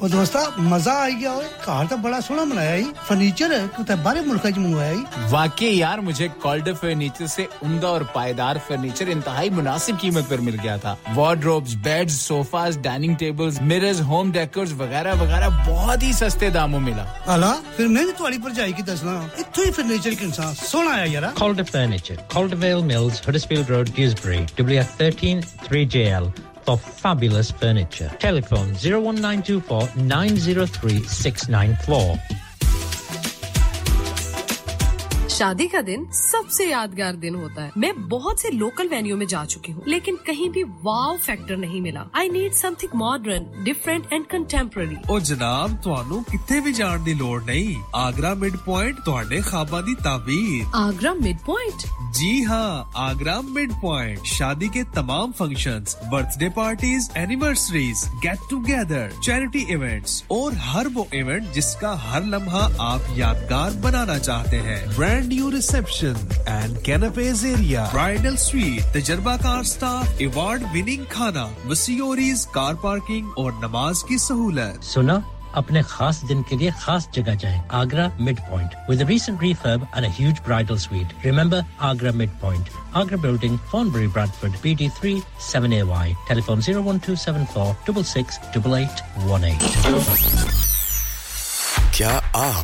ਉਹ ਦੋਸਤਾ ਮਜ਼ਾ ਆ ਗਿਆ ਓਏ ਘਰ ਤਾਂ ਬੜਾ ਸੋਹਣਾ ਬਣਾਇਆ ਈ ਫਰਨੀਚਰ ਕਿਤੇ ਬਾਹਰੇ ਮੁਲਕਾਂ ਚ ਮੰਗਵਾਇਆ ਈ वाकई यार मुझे कॉल्डर फर्नीचर से उम्दा और पायदार फर्नीचर इंतहाई मुनासिब कीमत पर मिल गया था wardrobes beds sofas dining tables mirrors home decors वगैरह वगैरह बहुत ही सस्ते दामों मिला ਹਾਲਾ ਫਿਰ ਮੈਂ ਵੀ ਤੁਹਾਡੀ ਭਰਜਾਈ ਕੀ ਦੱਸਣਾ ਇੱਥੋਂ ਹੀ ਫਰਨੀਚਰ ਕਿੰਨਾ ਸੋਹਣਾ ਆਇਆ ਯਾਰਾ Calder Furniture, Caldervale Mills, Huddersfield Road, Dewsbury, WF13 3JL for fabulous furniture. Telephone 01924 903 694. शादी का दिन सबसे यादगार दिन होता है मैं बहुत से लोकल वेन्यू में जा चुकी हूँ लेकिन कहीं भी वाव फैक्टर नहीं मिला I need something modern different and contemporary ਉਹ ਜਨਾਬ ਤੁਹਾਨੂੰ ਕਿੱਥੇ ਵੀ ਜਾਣ ਦੀ ਲੋੜ ਨਹੀਂ ਆਗਰਾ ਮਿਡ ਪੁਆਇੰਟ ਤੁਹਾਡੇ ਖਾਬਾਂ ਦੀ ਤਾਬੀਰ आगरा मिड पॉइंट जी हाँ आगरा मिड पॉइंट शादी के तमाम functions, birthday parties anniversaries get together charity events और हर वो इवेंट जिसका हर लम्हा आप यादगार बनाना चाहते हैं brand new reception and canopy area bridal suite तजर्बाकार staff award winning खाना वसीओरीज कार पार्किंग और नमाज़ की सहूलत। सुना अपने खास दिन के लिए खास जगह जाएँ Agra mid point with recent refurb and a huge bridal suite. Remember agra mid point agra building Thornbury bradford bd3 7ay telephone 01274 668818 क्या आप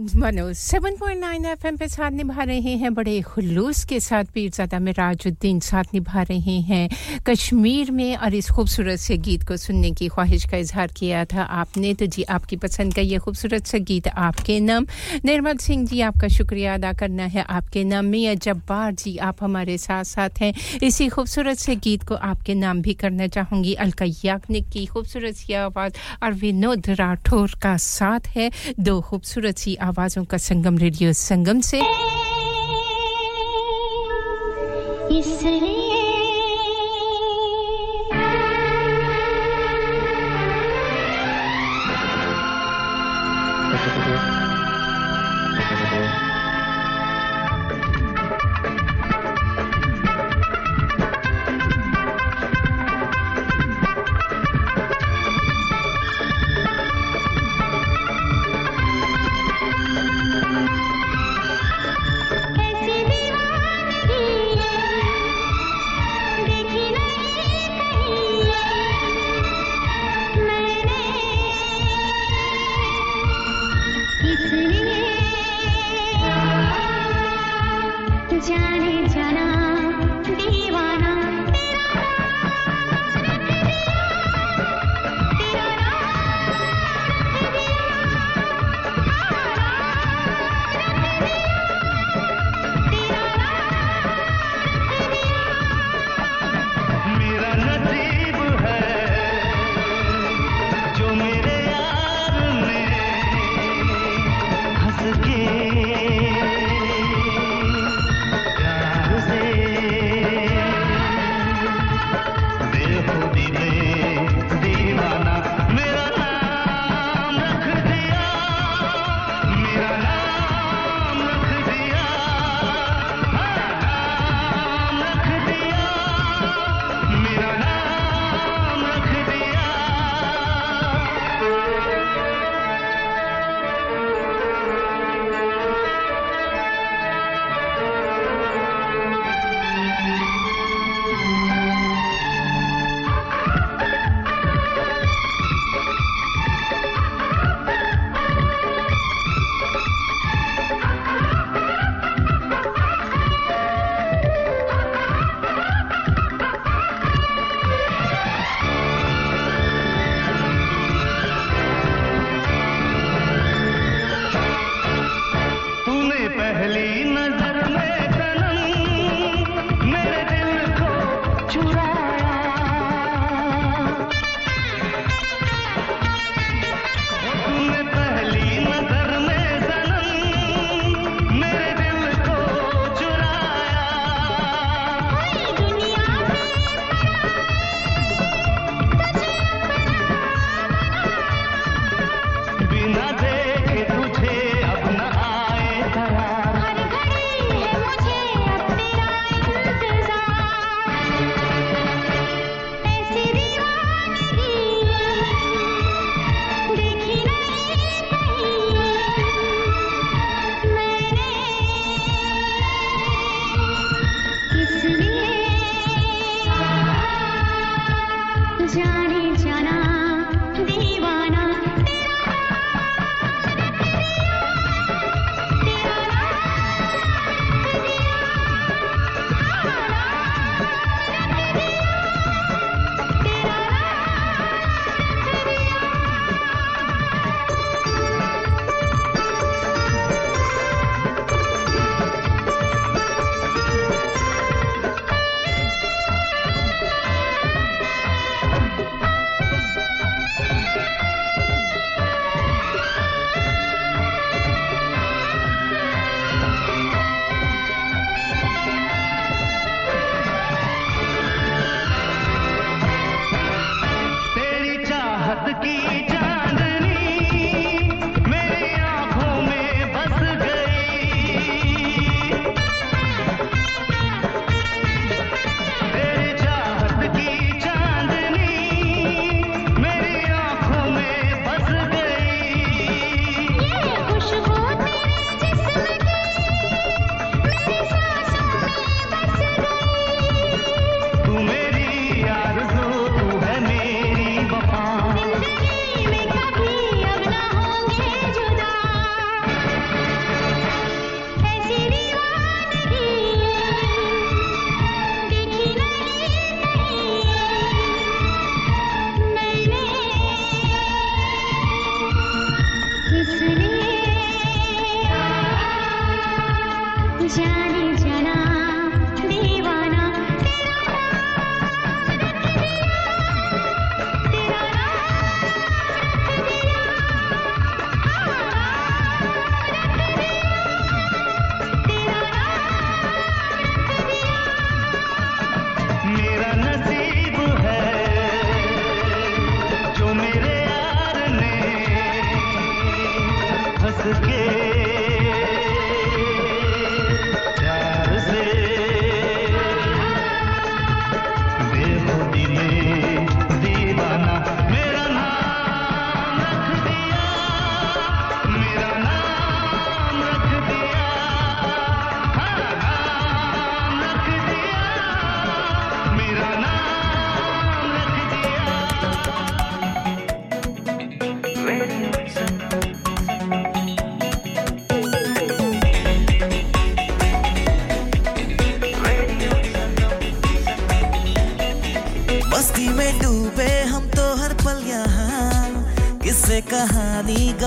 मनो 7.9 एफएम पे साथ निभा रहे हैं। बड़े खुलूस के साथ पीरजादा में राजुद्दीन साथ निभा रहे हैं। कश्मीर में और इस खूबसूरत से गीत को सुनने की ख्वाहिश का इजहार किया था आपने। तो जी, आपकी पसंद का ये खूबसूरत सा गीत, आपके नाम। निर्मल सिंह जी, आपका शुक्रिया अदा करना है आपके नाम। मियाँ जब्बार जी, आप हमारे साथ साथ हैं। इसी खूबसूरत से गीत को आपके नाम भी करना चाहूँगी। अलका याग्निक की खूबसूरत सी आवाज़। और विनोद राठौर का साथ है। दो खूबसूरत सी आवाज़ों का संगम रेडियो संगम से। इसलिए कैसी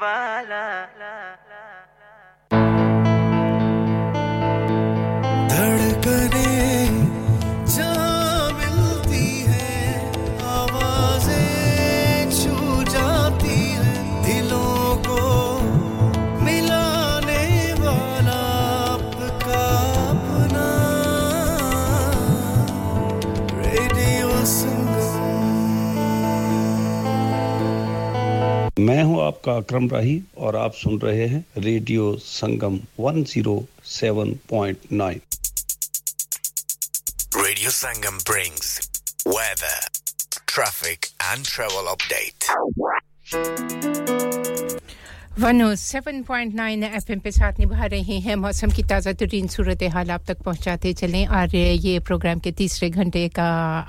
वाला आपका अक्रम राही और आप सुन रहे हैं radio Sangam 107.9 radio Sangam brings weather traffic and travel update 107.9 FM पे साथ निभा रहे हैं मौसम की ताज़ा तरीन सूरत हाल आप तक पहुंचाते चलें। और ये प्रोग्राम के तीसरे घंटे का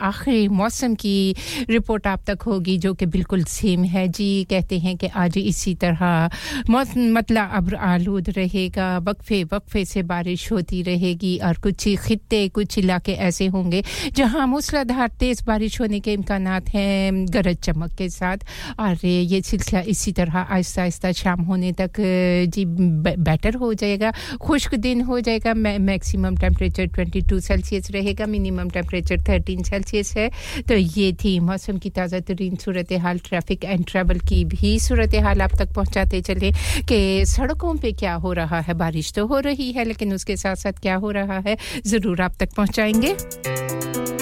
आखिरी मौसम की रिपोर्ट आप तक होगी, जो कि बिल्कुल सेम है। जी, कहते हैं कि आज इसी तरह मतलब अब्र आलूद रहेगा, वक्फे वक्फे से बारिश होती रहेगी, और कुछ खत्ते, कुछ इलाके ऐसे होंगे जहाँ मूसलाधार तेज़ बारिश होने के इम्कान हैं, गरज चमक के साथ। और ये सिलसिला इसी तरह आहिस्ता आहिस्ता शाम होने तक जी बेटर हो जाएगा। खुश्क दिन हो जाएगा। मैक्सिमम टेम्परेचर 22 सेल्सियस रहेगा। मिनिमम टेम्परेचर 13 सेल्सियस है। तो ये थी मौसम की ताज़ा तरीन सूरत हाल ट्रैफ़िक एंड ट्रैवल की भी सूरत हाल आप तक पहुंचाते चले कि सड़कों पे क्या हो रहा है। बारिश तो हो रही है, लेकिन उसके साथ साथ क्या हो रहा है, ज़रूर आप तक पहुंचाएँगे।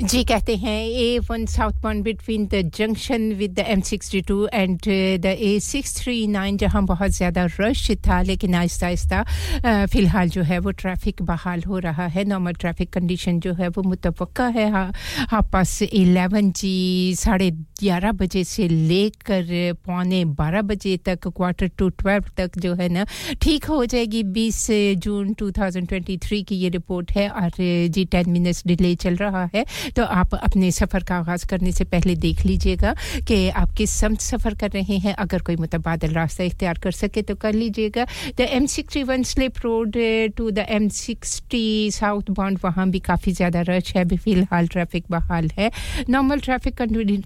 जी, कहते हैं A one south point between the junction with the M sixty two and the A six three nine जहाँ बहुत ज़्यादा रश था, लेकिन आहिस्ता आहिस्ता फ़िलहाल जो है वो ट्रैफ़िक बहाल हो रहा है। नॉर्मल ट्रैफ़िक कंडीशन जो है वो मुतव है। हाफ़ पास एलेवन जी, साढ़े ग्यारह बजे से लेकर पौने बारह बजे तक क्वार्टर टू ट्वेल्व तक जो है ना, ठीक हो जाएगी। बीस जून 2023 की ये रिपोर्ट है और जी टेन मिनट्स डिले चल रहा है। तो आप अपने सफ़र का आगाज़ करने से पहले देख लीजिएगा कि आप किस समत सफ़र कर रहे हैं। अगर कोई मुतबादल रास्ता इख्तियार कर सके तो कर लीजिएगा। The M sixty one slip road to the M sixty south bound वहाँ भी काफ़ी ज़्यादा रश है। अभी फ़िलहाल ट्रैफ़िक बहाल है। नॉर्मल ट्रैफ़िक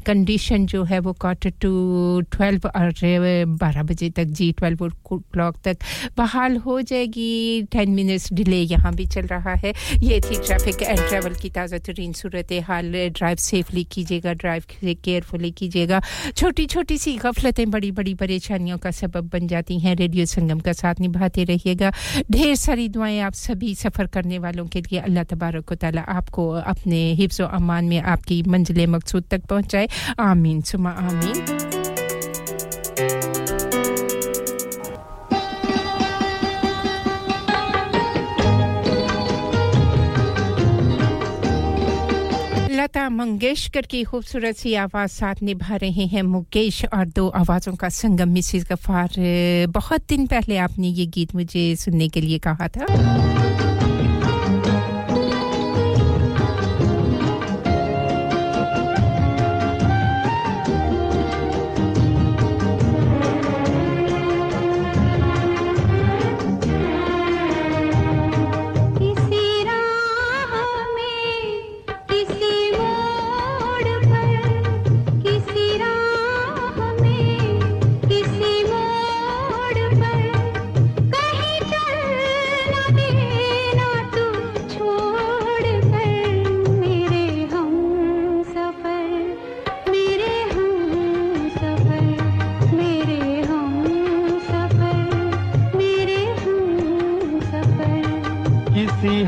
कंडीशन जो है वो क्वार्टर टू ट्वेल्व और बारह बजे तक जी ट्वेल्व क्लॉक तक बहाल हो जाएगी। टेन मिनट्स डिले यहाँ भी चल रहा है। ये थी ट्रैफ़िक एंड ट्रैवल की ताज़ा तरीन सूरत हाल। ड्राइव सेफली कीजिएगा ड्राइव केयरफुली कीजिएगा। छोटी छोटी सी गफलतें बड़ी बड़ी परेशानियों का सबब बन जाती हैं। रेडियो संगम का साथ निभाते रहिएगा। ढेर सारी दुआएँ आप सभी सफ़र करने वालों के लिए अल्लाह तबारक व तआला आपको अपने हिफ्ज़ व अमान में आपकी मंजिल मकसूद तक पहुँचाए। आमीन सुमा आमीन लता मंगेशकर की खूबसूरत सी आवाज़ साथ निभा रहे हैं मुकेश और दो आवाज़ों का संगम, मिसिस गफ़ार। बहुत दिन पहले आपने ये गीत मुझे सुनने के लिए कहा था।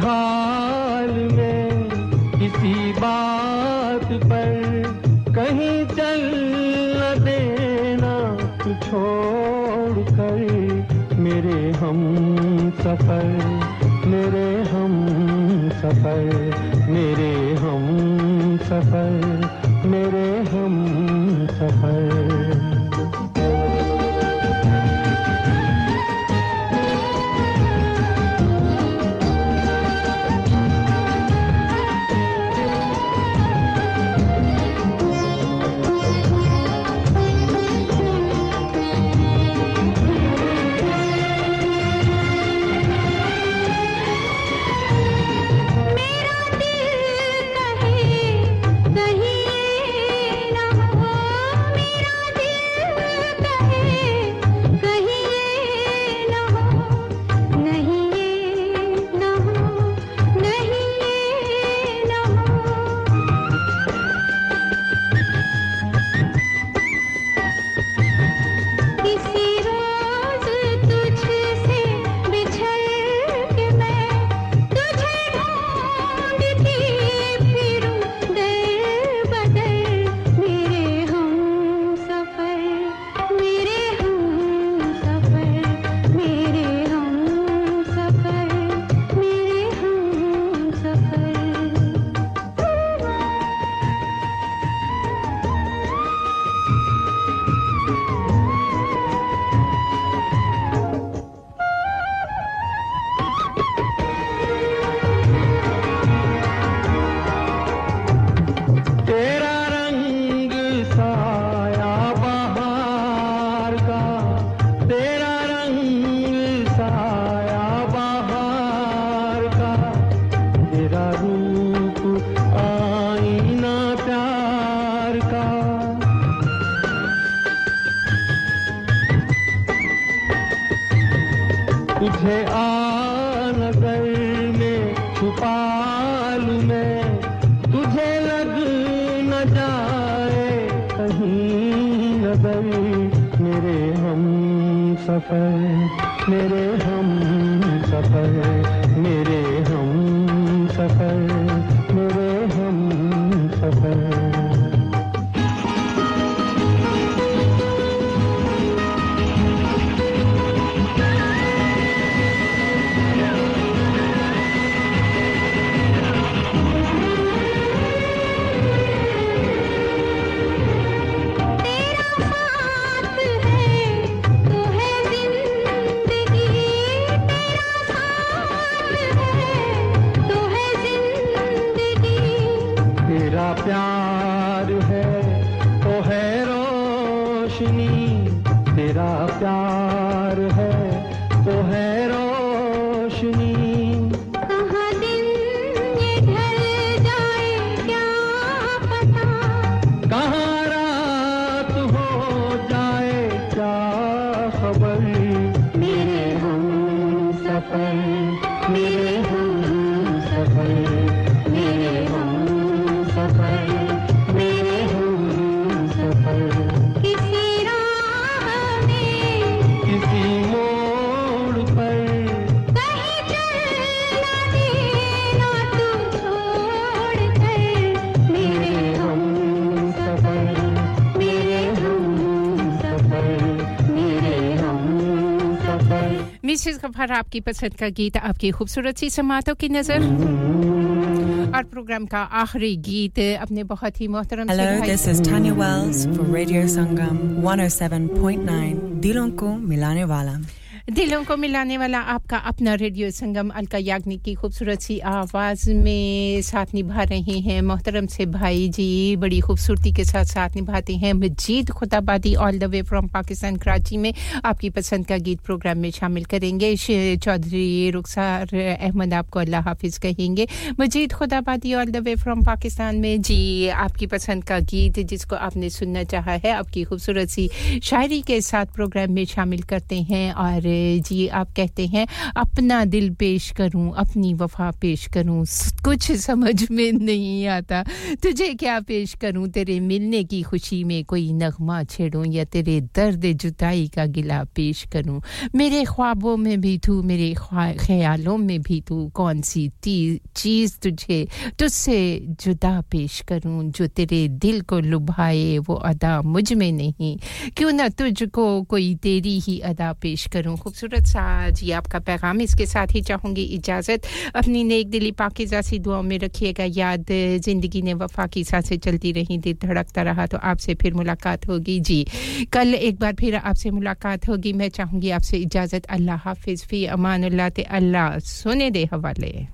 हाल में किसी बात पर कहीं चल न देना, तू छोड़ कर मेरे हम सफ़र, मेरे हम सफ़र, मेरे हम सफ़र। गफार आपकी पसंद का गीत आपकी खूबसूरत सी समातों की नज़र। और प्रोग्राम का आखिरी गीत अपने बहुत ही मोहतरम hello Hello, is this is Tanya Wells for Radio Sangam 107.9 दिलों को मिलाने वाला। दिलों को मिलाने वाला आपका अपना रेडियो संगम अलका याग्निक की खूबसूरत सी आवाज़ में साथ निभा रहे हैं मोहतरम से भाई जी। बड़ी खूबसूरती के साथ साथ निभाते हैं Majeed Khudabadi all the way from Pakistan Karachi में। आपकी पसंद का गीत प्रोग्राम में शामिल करेंगे। चौधरी रुखसार अहमद आपको अल्लाह हाफिज़ कहेंगे। Majeed Khudabadi all the way from Pakistan में। जी, आपकी पसंद का गीत जिसको आपने सुनना चाहा है, आपकी खूबसूरत सी शायरी के साथ प्रोग्राम में शामिल करते हैं। और जी, आप कहते हैं अपना दिल पेश करूँ, अपनी वफा पेश करूँ कुछ समझ में नहीं आता। तुझे क्या पेश करूँ? तेरे मिलने की खुशी में कोई नगमा छेड़ूं या तेरे दर्द जुदाई का गिला पेश करूँ? मेरे ख्वाबों में भी तू, मेरे ख्यालों में भी तू। कौन सी चीज़ तुझे, तुझसे जुदा पेश करूँ, जो तेरे दिल को लुभाए, वो अदा मुझमें नहीं। क्यों ना तुझको कोई तेरी ही अदा पेश करूँ? खूबसूरत सा जी आपका पैगाम। इसके साथ ही चाहूँगी इजाज़त। अपनी नेक दिली पाकिज़ा सी दुआओं में रखिएगा याद। ज़िंदगी ने वफा की साँसें चलती रहीं, दिल धड़कता रहा तो आपसे फिर मुलाकात होगी। जी, कल एक बार फिर आपसे मुलाकात होगी। मैं चाहूँगी आपसे इजाज़त। अल्लाह हाफिज़। फ़ी अमानुल्लाह ते। अल्लाह सुने दे हवाले।